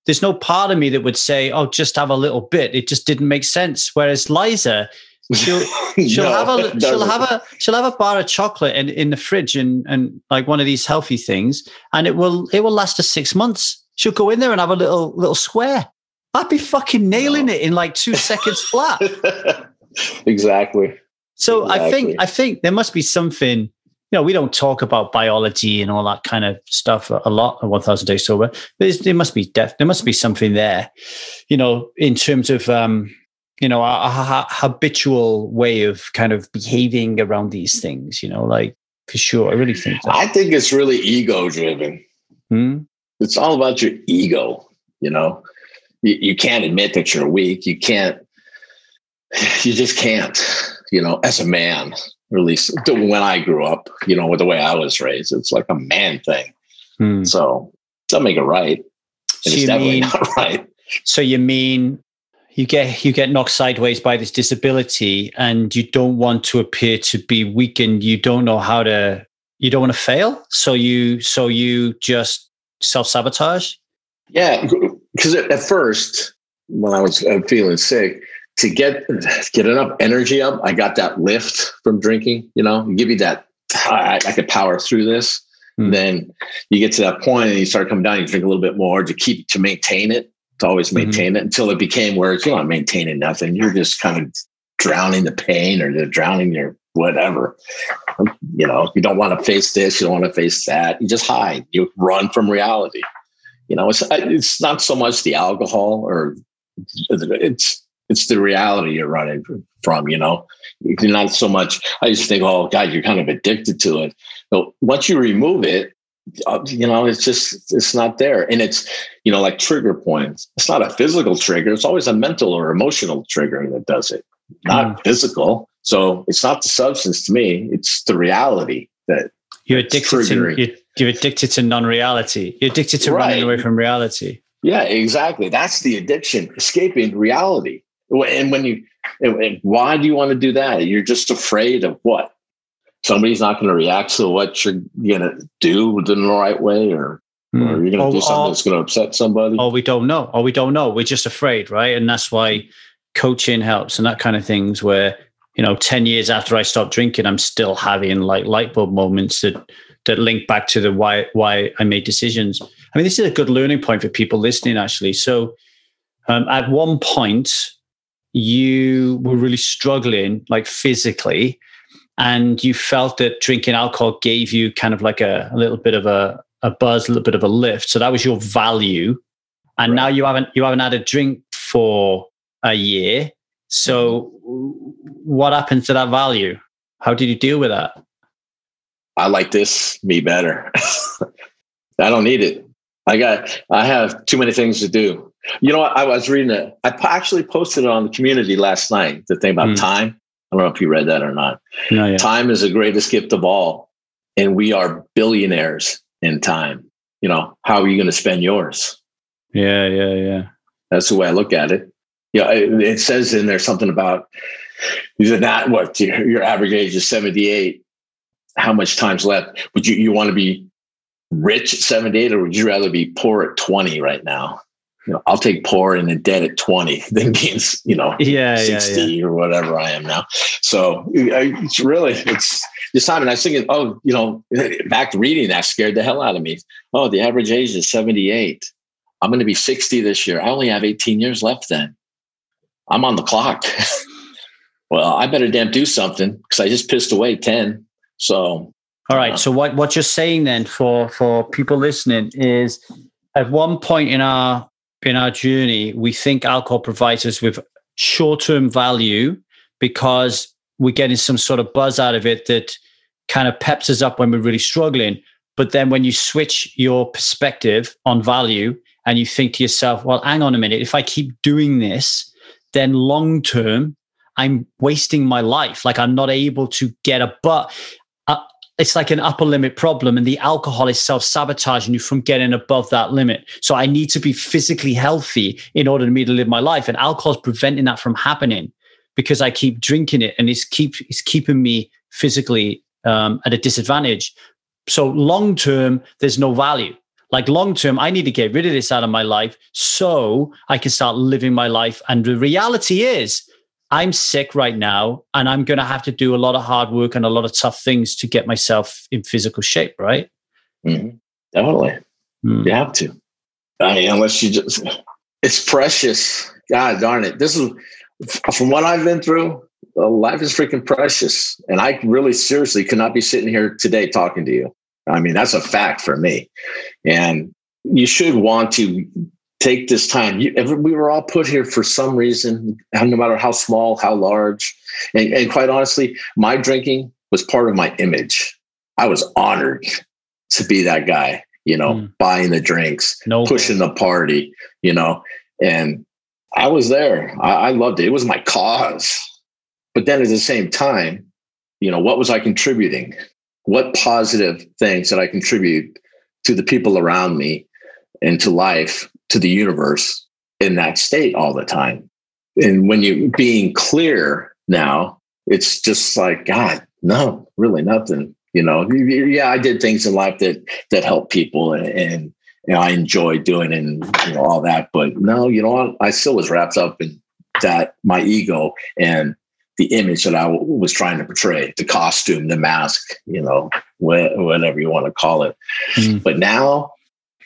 there's no part of me that would say, oh, just have a little bit. It just didn't make sense. Whereas Liza, she'll she'll no, have a she'll have a she'll have a bar of chocolate in, in the fridge and and like one of these healthy things, and it will it will last her six months. She'll go in there and have a little little square. I'd be fucking nailing no. it in like two seconds flat. exactly. So exactly. I think I think there must be something. You know, we don't talk about biology and all that kind of stuff a lot on 1000 Days Sober. There's, there must be def- there must be something there, you know, in terms of, um, you know, a, a, a habitual way of kind of behaving around these things, you know, like for sure. I really think that. I think it's really ego driven. Hmm? It's all about your ego, you know you, you can't admit that you're weak. You can't, you just can't, you know, as a man, at least when I grew up, you know, with the way I was raised, it's like a man thing. Hmm. So don't make it right. So it's definitely mean, not right. So you mean you get you get knocked sideways by this disability and you don't want to appear to be weak and you don't know how to you don't want to fail so you so you just self-sabotage yeah because at first when I was uh, feeling sick, to get get enough energy up, I got that lift from drinking. You know, give you that I, I could power through this. Mm. Then you get to that point and you start coming down. You drink a little bit more to keep to maintain it, to always mm-hmm. maintain mm-hmm. it until it became where you're not maintaining nothing. You're just kind of drowning the pain or drowning your whatever. You know, you don't want to face this, you don't want to face that. You just hide. You run from reality. You know, it's it's not so much the alcohol or it's it's the reality you're running from. You know, you're not so much. I just think, oh God, you're kind of addicted to it. But once you remove it, uh, you know, it's just it's not there, and it's you know like trigger points. It's not a physical trigger. It's always a mental or emotional trigger that does it, not mm. physical. So it's not the substance to me. It's the reality that you're addicted to. You're, you're, addicted to non-reality. You're addicted to right. running away from reality. Yeah, exactly. That's the addiction, escaping reality. And when you, and why do you want to do that? You're just afraid of what? Somebody's not going to react to what you're going to do in the right way, or, mm. or you're going to oh, do something oh, that's going to upset somebody. Oh, we don't know. Oh, we don't know. We're just afraid, right? And that's why coaching helps and that kind of things where you know 10 years after i stopped drinking i'm still having like light bulb moments that that link back to the why why i made decisions i mean this is a good learning point for people listening actually so um, at one point you were really struggling like physically and you felt that drinking alcohol gave you kind of like a, a little bit of a, a buzz a little bit of a lift so that was your value and right. now you haven't you haven't had a drink for a year so, mm-hmm. what happened to that value? How did you deal with that? I like this me better. I don't need it. I got. I have too many things to do. You know, I was reading it. I actually posted it on the community last night. The thing about mm. time. I don't know if you read that or not. No, Time is the greatest gift of all, and we are billionaires in time. You know, how are you going to spend yours? Yeah, yeah, yeah. That's the way I look at it yeah, it says in there something about you're not what your average age is 78. How much time's left? Would you you want to be rich at 78 or would you rather be poor at 20 right now? You know, I'll take poor and then dead at 20 than being, you know, yeah, 60 yeah, yeah. or whatever I am now. So it's really, it's this time. And I was thinking, oh, you know, back to reading that scared the hell out of me. Oh, the average age is 78. I'm going to be 60 this year. I only have 18 years left then. I'm on the clock. well, I better damn do something because I just pissed away 10. So all right. Uh, so what, what you're saying then for for people listening is at one point in our in our journey, we think alcohol provides us with short-term value because we're getting some sort of buzz out of it that kind of peps us up when we're really struggling. But then when you switch your perspective on value and you think to yourself, well, hang on a minute, if I keep doing this, then long term, I'm wasting my life. Like I'm not able to get a but. Uh, It's like an upper limit problem, and the alcohol is self sabotaging you from getting above that limit. So I need to be physically healthy in order for me to live my life, and alcohol is preventing that from happening because I keep drinking it, and it's keep it's keeping me physically um, at a disadvantage. So long term, there's no value. Like long term, I need to get rid of this out of my life so I can start living my life. And the reality is, I'm sick right now and I'm going to have to do a lot of hard work and a lot of tough things to get myself in physical shape, right? Mm-hmm. Definitely. Mm. You have to. I mean, unless you just, it's precious. God darn it. This is, from what I've been through, life is freaking precious. And I really seriously could not be sitting here today talking to you. I mean, that's a fact for me. And you should want to take this time. You, we were all put here for some reason, no matter how small, how large. And, and quite honestly, my drinking was part of my image. I was honored to be that guy, you know, mm. buying the drinks, no pushing the party, you know, and I was there. I, I loved it. It was my cause. But then at the same time, you know, what was I contributing? what positive things that I contribute to the people around me and to life, to the universe in that state all the time. And when you being clear now, it's just like, God, no, really nothing. You know, yeah, I did things in life that that help people and, and you know, I enjoyed doing and you know all that. But no, you know what? I still was wrapped up in that my ego and the image that I w- was trying to portray, the costume, the mask, you know, wh- whatever you want to call it. Mm. But now,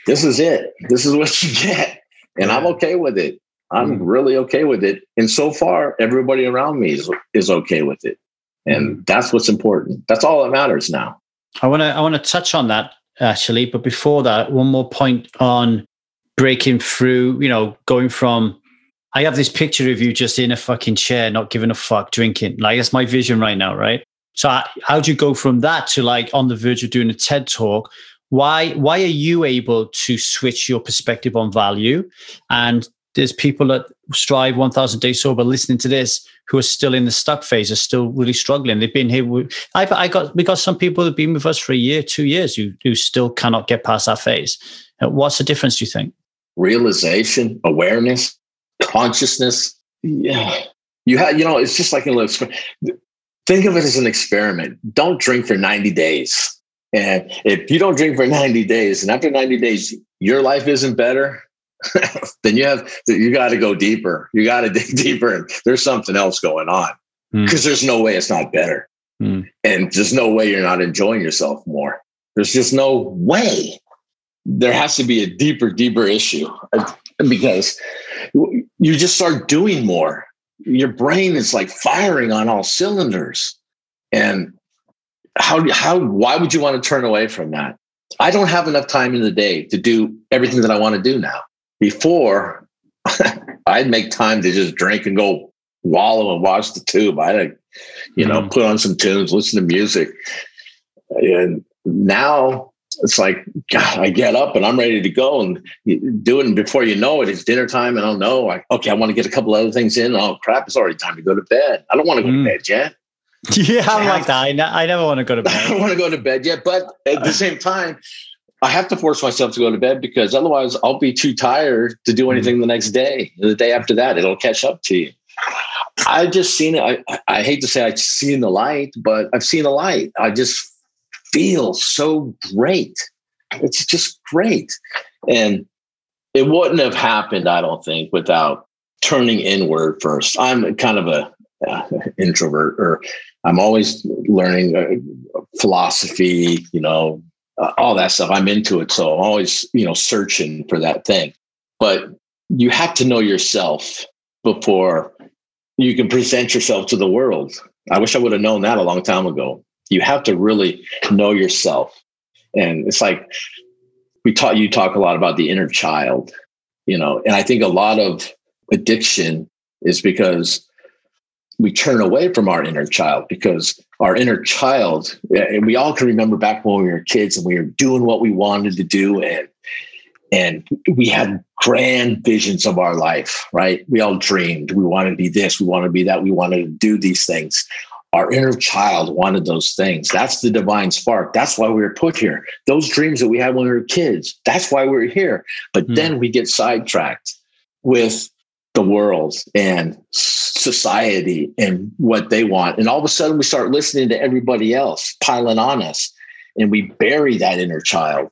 this is it. This is what you get, and I'm okay with it. I'm mm. really okay with it. And so far, everybody around me is is okay with it. And that's what's important. That's all that matters now. I want to I want to touch on that actually, but before that, one more point on breaking through, you know, going from I have this picture of you just in a fucking chair, not giving a fuck, drinking. Like that's my vision right now, right? So how do you go from that to like on the verge of doing a TED talk? Why why are you able to switch your perspective on value? And there's people that strive 1000 days sober listening to this who are still in the stuck phase are still really struggling. They've been here with, I've, i got we got some people who've been with us for a year two years who, who still cannot get past that phase. Uh, what's the difference do you think? Realization awareness consciousness. Yeah. You have you know it's just like a little think of it as an experiment. Don't drink for 90 days and if you don't drink for 90 days and after 90 days your life isn't better then you have you got to go deeper. You got to dig deeper, and there's something else going on because mm. there's no way it's not better, mm. and there's no way you're not enjoying yourself more. There's just no way. There has to be a deeper, deeper issue because you just start doing more. Your brain is like firing on all cylinders, and how how why would you want to turn away from that? I don't have enough time in the day to do everything that I want to do now before I'd make time to just drink and go wallow and watch the tube. I'd, you know, mm. put on some tunes, listen to music. And now it's like, God, I get up and I'm ready to go and do it. And before you know it, it's dinner time. And I don't know, like, okay, I want to get a couple other things in. Oh, crap, it's already time to go to bed. I don't want to go mm. to bed yet. Yeah, I'm like that. I, I never want to go to bed. I don't want to go to bed yet. But at the same time, I have to force myself to go to bed because otherwise I'll be too tired to do anything the next day. The day after that, it'll catch up to you. I've just seen it. I, I hate to say I've seen the light, but I've seen the light. I just feel so great. It's just great. And it wouldn't have happened, I don't think, without turning inward first. I'm kind of a uh, introvert, or I'm always learning uh, philosophy, you know, uh, all that stuff. I'm into it. So I'm always, you know, searching for that thing. But you have to know yourself before you can present yourself to the world. I wish I would have known that a long time ago. You have to really know yourself. And it's like we taught you talk a lot about the inner child, you know, and I think a lot of addiction is because we turn away from our inner child because our inner child, and we all can remember back when we were kids and we were doing what we wanted to do and and we had grand visions of our life, right? We all dreamed we wanted to be this, we wanted to be that, we wanted to do these things. Our inner child wanted those things. That's the divine spark. That's why we were put here. Those dreams that we had when we were kids, that's why we're here. But mm. then we get sidetracked with the world and society and what they want. And all of a sudden, we start listening to everybody else piling on us, and we bury that inner child.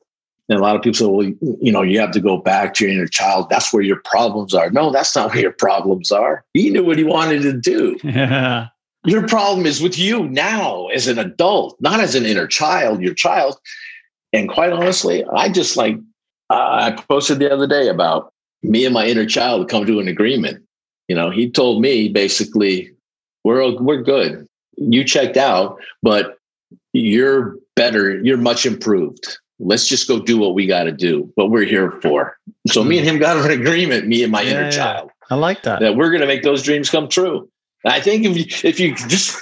And a lot of people say, well, you know, you have to go back to your inner child. That's where your problems are. No, that's not where your problems are. He knew what he wanted to do. Yeah. Your problem is with you now as an adult, not as an inner child, your child. And quite honestly, I just like, uh, I posted the other day about me and my inner child come to an agreement. You know, he told me basically, we're we're good. You checked out, but you're better. You're much improved. Let's just go do what we got to do, what we're here for. So me and him got an agreement. Me and my yeah, inner child. I like that. That we're going to make those dreams come true. I think if you, if you just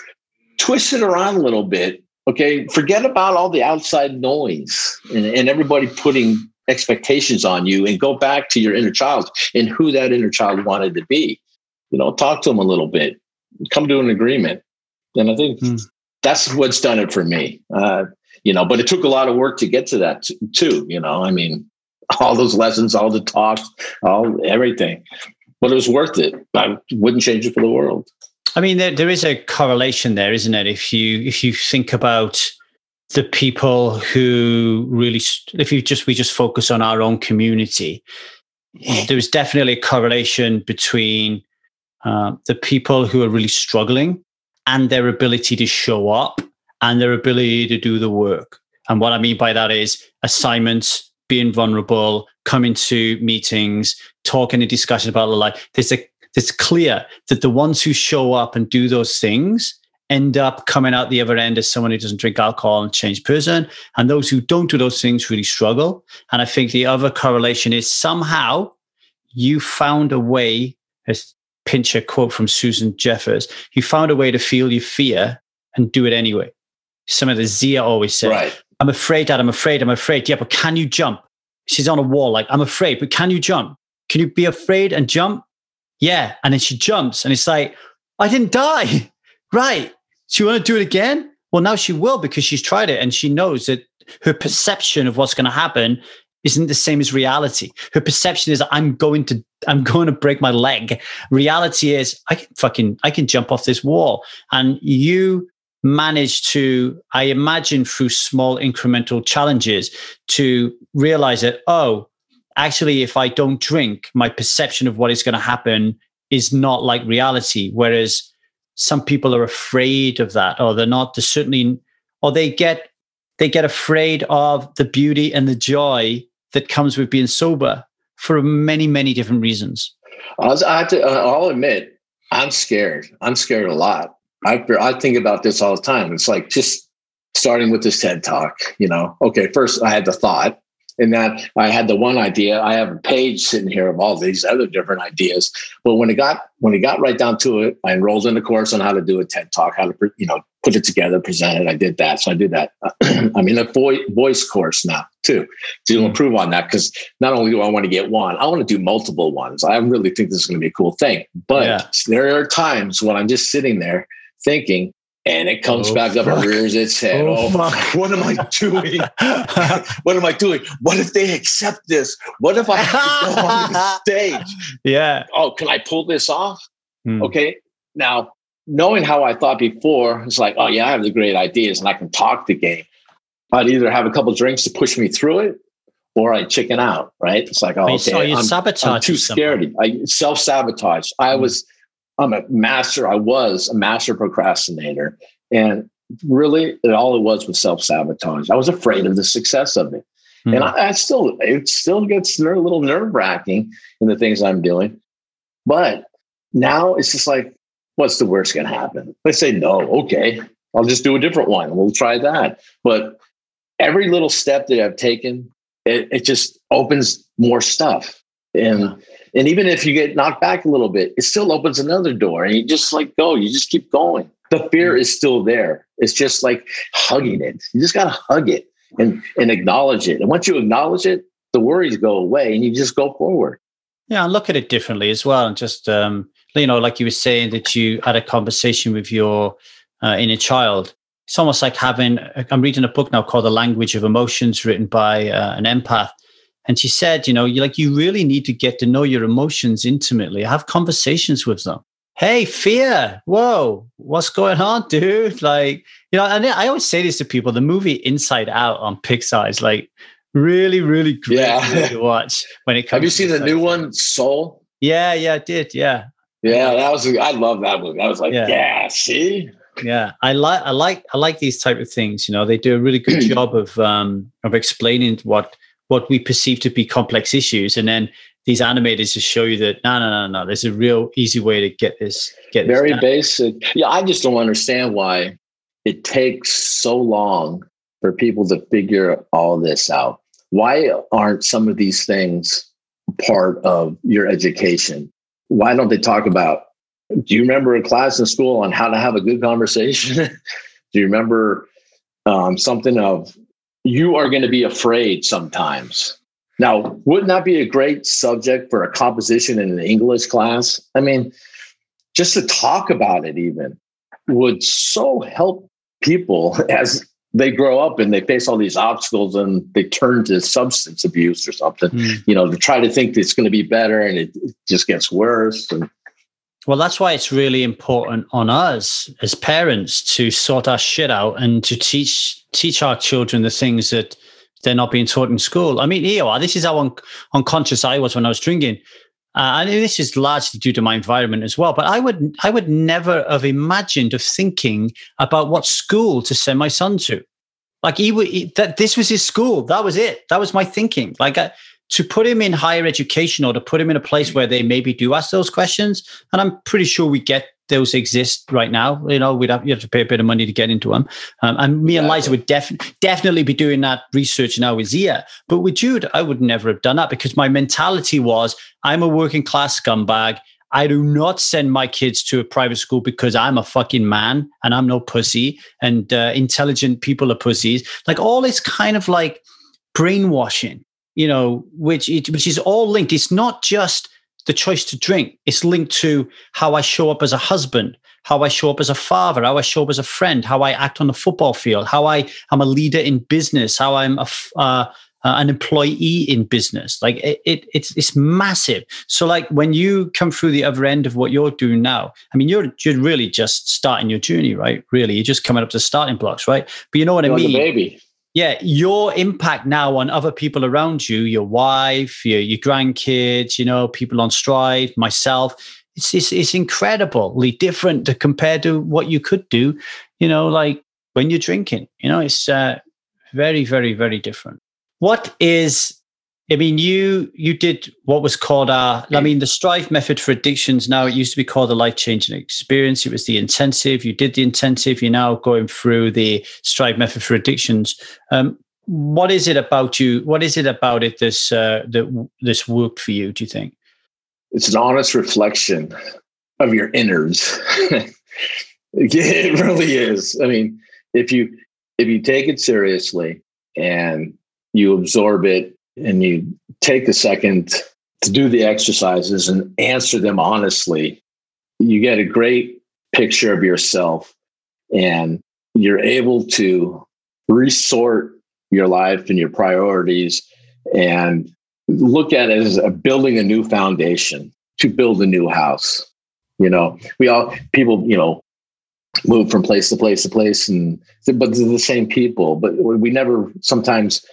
twist it around a little bit, okay, forget about all the outside noise and, and everybody putting expectations on you and go back to your inner child and who that inner child wanted to be. You know, talk to them a little bit, come to an agreement. And I think mm. that's what's done it for me. Uh, you know, but it took a lot of work to get to that too. You know, I mean, all those lessons, all the talks, all everything, but it was worth it. I wouldn't change it for the world. I mean, there, there is a correlation there, isn't it? If you if you think about the people who really, if you just we just focus on our own community, there's definitely a correlation between uh, the people who are really struggling and their ability to show up and their ability to do the work. And what I mean by that is assignments, being vulnerable, coming to meetings, talking and discussion about the life. There's a it's clear that the ones who show up and do those things end up coming out the other end as someone who doesn't drink alcohol and change person. And those who don't do those things really struggle. And I think the other correlation is somehow you found a way, as pinch a quote from Susan Jeffers, you found a way to feel your fear and do it anyway. Some of the Zia always said, Right. I'm afraid, Dad, I'm afraid, I'm afraid. Yeah, but can you jump? She's on a wall, like, I'm afraid, but can you jump? Can you be afraid and jump? Yeah. And then she jumps and it's like, I didn't die. Right. You want to do it again? Well, now she will because she's tried it and she knows that her perception of what's going to happen isn't the same as reality. Her perception is I'm going to I'm going to break my leg. Reality is I can fucking I can jump off this wall. And you manage to, I imagine through small incremental challenges to realize that, oh, actually, if I don't drink, my perception of what is going to happen is not like reality. Whereas some people are afraid of that, or they're not, they're certainly, or they get, they get afraid of the beauty and the joy that comes with being sober for many, many different reasons. I, to, uh, I'll admit, I'm scared. I'm scared a lot. I, I think about this all the time. It's like just starting with this TED talk, you know, okay, first I had the thought and that I had the one idea. I have a page sitting here of all these other different ideas. But when it got when it got right down to it, I enrolled in a course on how to do a TED talk, how to you know put it together, present it. I did that, so I did that. I'm in a voice voice course now too to mm-hmm. improve on that because not only do I want to get one, I want to do multiple ones. I really think this is going to be a cool thing. But yeah. there are times when I'm just sitting there thinking, and it comes oh, back fuck. up and rears its head. Oh, oh what am I doing? what am I doing? What if they accept this? What if I have to go on the stage? Yeah. Oh, can I pull this off? Hmm. Okay. Now, knowing how I thought before, it's like, oh yeah, I have the great ideas and I can talk the game. I'd either have a couple drinks to push me through it, or I chicken out. Right? It's like, oh, okay, so you I'm, sabotage. I'm too scared. I self sabotage. I hmm. was I'm a master. I was a master procrastinator. And really, it, all it was was self sabotage. I was afraid of the success of it. Mm-hmm. And I, I, still, it still gets a little nerve wracking in the things I'm doing. But now it's just like, what's the worst going to happen? They say, no, okay, I'll just do a different one. We'll try that. But every little step that I've taken, it, it just opens more stuff. And and even if you get knocked back a little bit, it still opens another door and you just like go, you just keep going. The fear mm. is still there. It's just like hugging it. You just got to hug it and, and acknowledge it. And once you acknowledge it, the worries go away and you just go forward. Yeah, and look at it differently as well. And just, um, you know, like you were saying that you had a conversation with your uh, inner child. It's almost like having, I'm reading a book now called The Language of Emotions, written by uh, an empath and she said, you know, you like you really need to get to know your emotions intimately. Have conversations with them. Hey, fear. Whoa, what's going on, dude? Like, you know, and I always say this to people: the movie Inside Out on Pixar is like really, really great yeah. to watch. When it comes, have you seen the new one, Soul? Yeah, yeah, I did. Yeah, yeah, that was. I love that movie. I was like, yeah, yeah see, yeah i like i like i like these type of things you know they do a really good job of um of explaining what what we perceive to be complex issues. And then these animators just show you that no no no no there's a real easy way to get this get very this basic. Yeah i just don't understand why it takes so long for people to figure all this out. Why aren't some of these things part of your education? Why don't they talk about do you remember a class in school on how to have a good conversation? Do you remember um, something of you are going to be afraid sometimes. Now, wouldn't that be a great subject for a composition in an English class? I mean, just to talk about it, even would so help people as they grow up and they face all these obstacles and they turn to substance abuse or something, mm. you know, to try to think it's going to be better and it just gets worse. And well, that's why it's really important on us as parents to sort our shit out and to teach teach our children the things that they're not being taught in school. I mean, know, this is how un- unconscious I was when I was drinking. Uh, and this is largely due to my environment as well. But I would, I would never have imagined of thinking about what school to send my son to. Like he, he that this was his school. That was it. That was my thinking. Like I, to put him in higher education or to put him in a place where they maybe do ask those questions. And I'm pretty sure we get those exist right now. You know, we'd have you have to pay a bit of money to get into them. Um, and me and Liza would def- definitely be doing that research now with Zia. But with Jude, I would never have done that because my mentality was I'm a working class scumbag. I do not send my kids to a private school because I'm a fucking man and I'm no pussy and uh, intelligent people are pussies. Like all this kind of like brainwashing, you know, which it, which is all linked. It's not just the choice to drink. It's linked to how I show up as a husband, how I show up as a father, how I show up as a friend, how I act on the football field, how I am a leader in business, how I'm a, uh, uh, an employee in business. Like it, it, it's it's massive. So like when you come through the other end of what you're doing now, I mean, you're you're really just starting your journey, right? Really, you're just coming up to starting blocks, right? But you know what you're I mean? baby yeah, your impact now on other people around you, your wife, your, your grandkids, you know, people on Strive, myself, it's, it's, it's incredibly different to compared to what you could do, you know, like when you're drinking, you know, it's uh, very, very, very different. What is I mean, you you did what was called uh, I mean, the Strive method for addictions. Now it used to be called the life changing experience. It was the intensive. You did the intensive. You're now going through the Strive method for addictions. Um, what is it about you? What is it about it this uh, that this worked for you? Do you think? It's an honest reflection of your innards. it really is. I mean, if you if you take it seriously and you absorb it and you take a second to do the exercises and answer them honestly, you get a great picture of yourself and you're able to resort your life and your priorities and look at it as a building a new foundation to build a new house. You know, we all people, you know, move from place to place to place and but they're the same people. But we never sometimes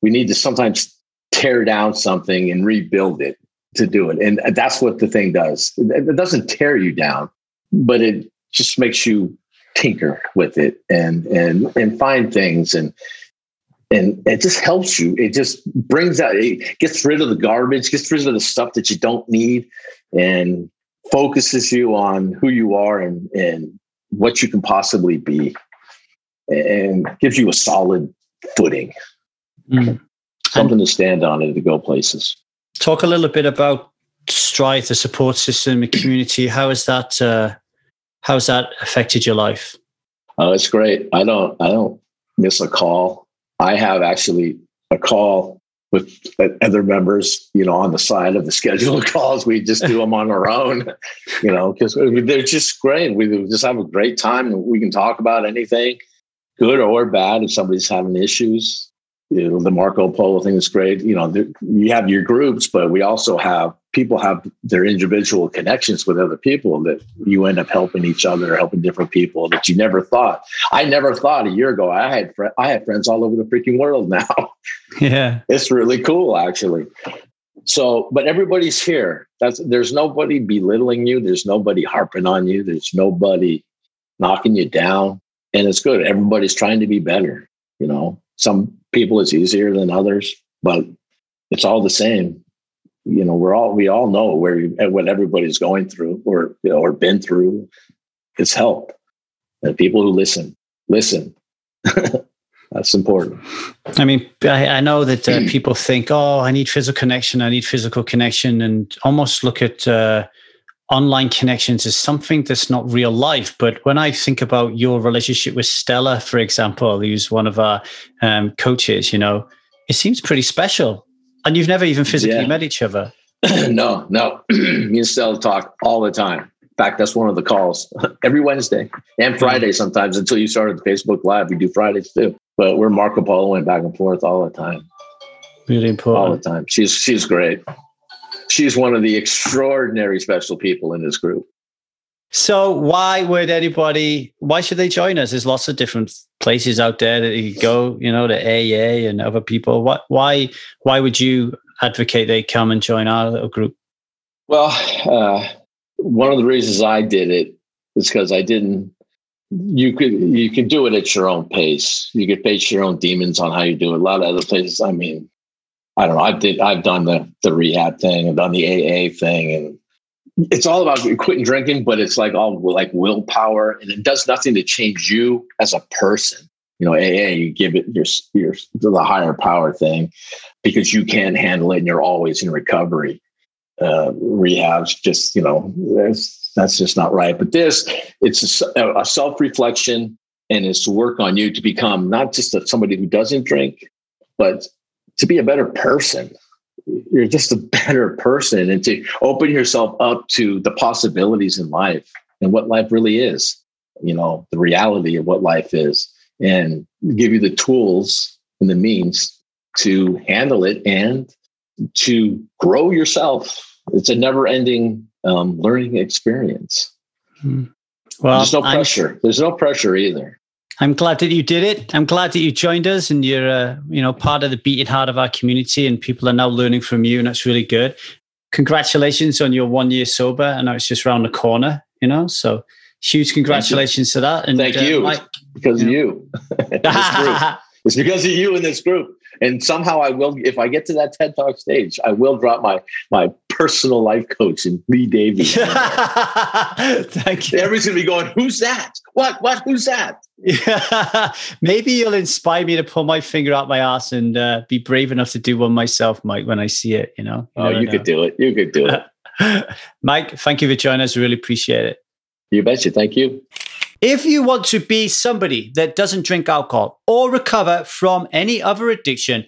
we need to sometimes tear down something and rebuild it to do it. And that's what the thing does. It doesn't tear you down, but it just makes you tinker with it and and and find things and and it just helps you. It just brings out it gets rid of the garbage, gets rid of the stuff that you don't need and focuses you on who you are and and what you can possibly be and gives you a solid footing. Mm something to stand on and to go places. Talk a little bit about Strive, the support system, the community. How has that uh, how has that affected your life? Oh, it's great. I don't I don't miss a call. I have actually a call with other members, you know, on the side of the scheduled calls. We just do them on our own, you know, because they're just great. We just have a great time. We can talk about anything, good or bad. If somebody's having issues, you know, the Marco Polo thing is great. You know, you have your groups, but we also have people have their individual connections with other people that you end up helping each other, helping different people that you never thought. I never thought a year ago I had fr- I had friends all over the freaking world now. Yeah, it's really cool actually. So, but everybody's here. That's there's nobody belittling you. There's nobody harping on you. There's nobody knocking you down, and it's good. Everybody's trying to be better. You know, some people it's easier than others, but it's all the same. You know, we're all we all know where what everybody's going through or you know, or been through. It's help, and people who listen, listen. That's important. I mean, I, I know that uh, people think, "Oh, I need physical connection. I need physical connection," and almost look at uh, online connections is something that's not real life. But when I think about your relationship with Stella, for example, who's one of our um, coaches, you know, it seems pretty special. And you've never even physically yeah. met each other. no, no. Me and Stella talk all the time. In fact, that's one of the calls every Wednesday and Friday sometimes until you started the Facebook Live. We do Fridays too. But we're Marco Polo went back and forth all the time. Really important. All the time. She's she's great she's one of the extraordinary special people in this group. So why would anybody why should they join us? There's lots of different places out there that you go, you know, the AA and other people. What why why would you advocate they come and join our little group? Well, uh, one of the reasons I did it is because I didn't you could you could do it at your own pace. You could face your own demons on how you do it. A lot of other places, I mean, I don't know. I've did. I've done the the rehab thing. I've done the AA thing, and it's all about quitting drinking, but it's like all like willpower, and it does nothing to change you as a person. You know, AA, you give it your your the higher power thing because you can't handle it, and you're always in recovery. Uh, rehabs, just you know, that's just not right. But this, it's a, a self reflection, and it's to work on you to become not just a, somebody who doesn't drink, but to be a better person. You're just a better person and to open yourself up to the possibilities in life and what life really is you know the reality of what life is and give you the tools and the means to handle it and to grow yourself. It's a never ending um, learning experience. Hmm. well there's no pressure. I'm, there's no pressure either I'm glad that you did it. I'm glad that you joined us and you're, uh, you know, part of the beating heart of our community and people are now learning from you and that's really good. Congratulations on your one year sober. I know it's just around the corner, you know, so huge congratulations to that. And thank uh, you. Mike, because you of you. it's because of you in this group and somehow I will, if I get to that TED Talk stage, I will drop my my personal life coach and Lee Davy. Thank you. Everybody's gonna be going, "Who's that? What? What? Who's that?" Yeah, maybe you'll inspire me to pull my finger out my ass and uh, be brave enough to do one myself, Mike. When I see it, you know. You oh, you could do it. You could do it. Mike, thank you for joining us. Really appreciate it. You betcha. Thank you. If you want to be somebody that doesn't drink alcohol or recover from any other addiction,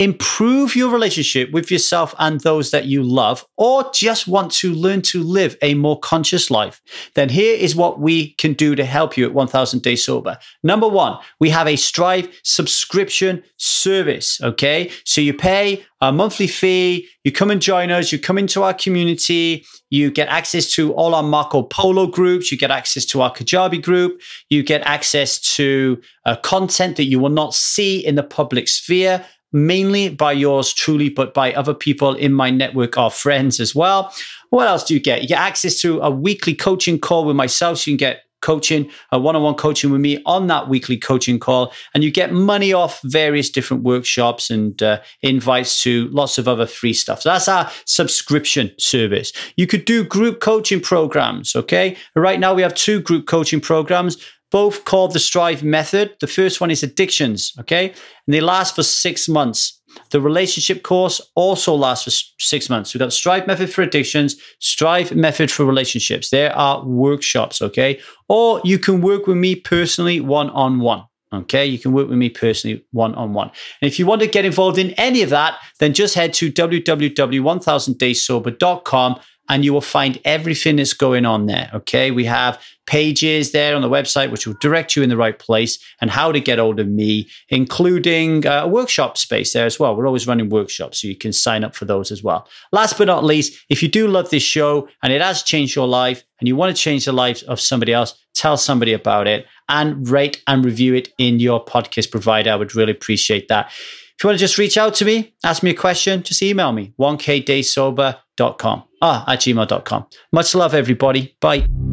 improve your relationship with yourself and those that you love, or just want to learn to live a more conscious life, then here is what we can do to help you at 1000 Days Sober. Number one, we have a Strive subscription service. Okay. So you pay a monthly fee, you come and join us, you come into our community, you get access to all our Marco Polo groups, you get access to our Kajabi group, you get access to uh, content that you will not see in the public sphere mainly by yours truly, but by other people in my network of friends as well. What else do you get? You get access to a weekly coaching call with myself. So you can get coaching, a one on one coaching with me on that weekly coaching call. And you get money off various different workshops and uh, invites to lots of other free stuff. So that's our subscription service. You could do group coaching programs. Okay. Right now we have two group coaching programs both called the Strive Method. The first one is addictions, okay? And they last for six months. The relationship course also lasts for six months. We've got Strive Method for addictions, Strive Method for relationships. There are workshops, okay? Or you can work with me personally one on one. Okay, you can work with me personally one on one. And if you want to get involved in any of that, then just head to www.1000dayssober.com and you will find everything that's going on there. Okay. We have pages there on the website, which will direct you in the right place and how to get hold of me, including uh, a workshop space there as well. We're always running workshops, so you can sign up for those as well. Last but not least, if you do love this show and it has changed your life and you want to change the life of somebody else, tell somebody about it and rate and review it in your podcast provider. I would really appreciate that. If you want to just reach out to me, ask me a question, just email me, 1kdaysober.com. Ah, at gmail.com. Much love, everybody. Bye.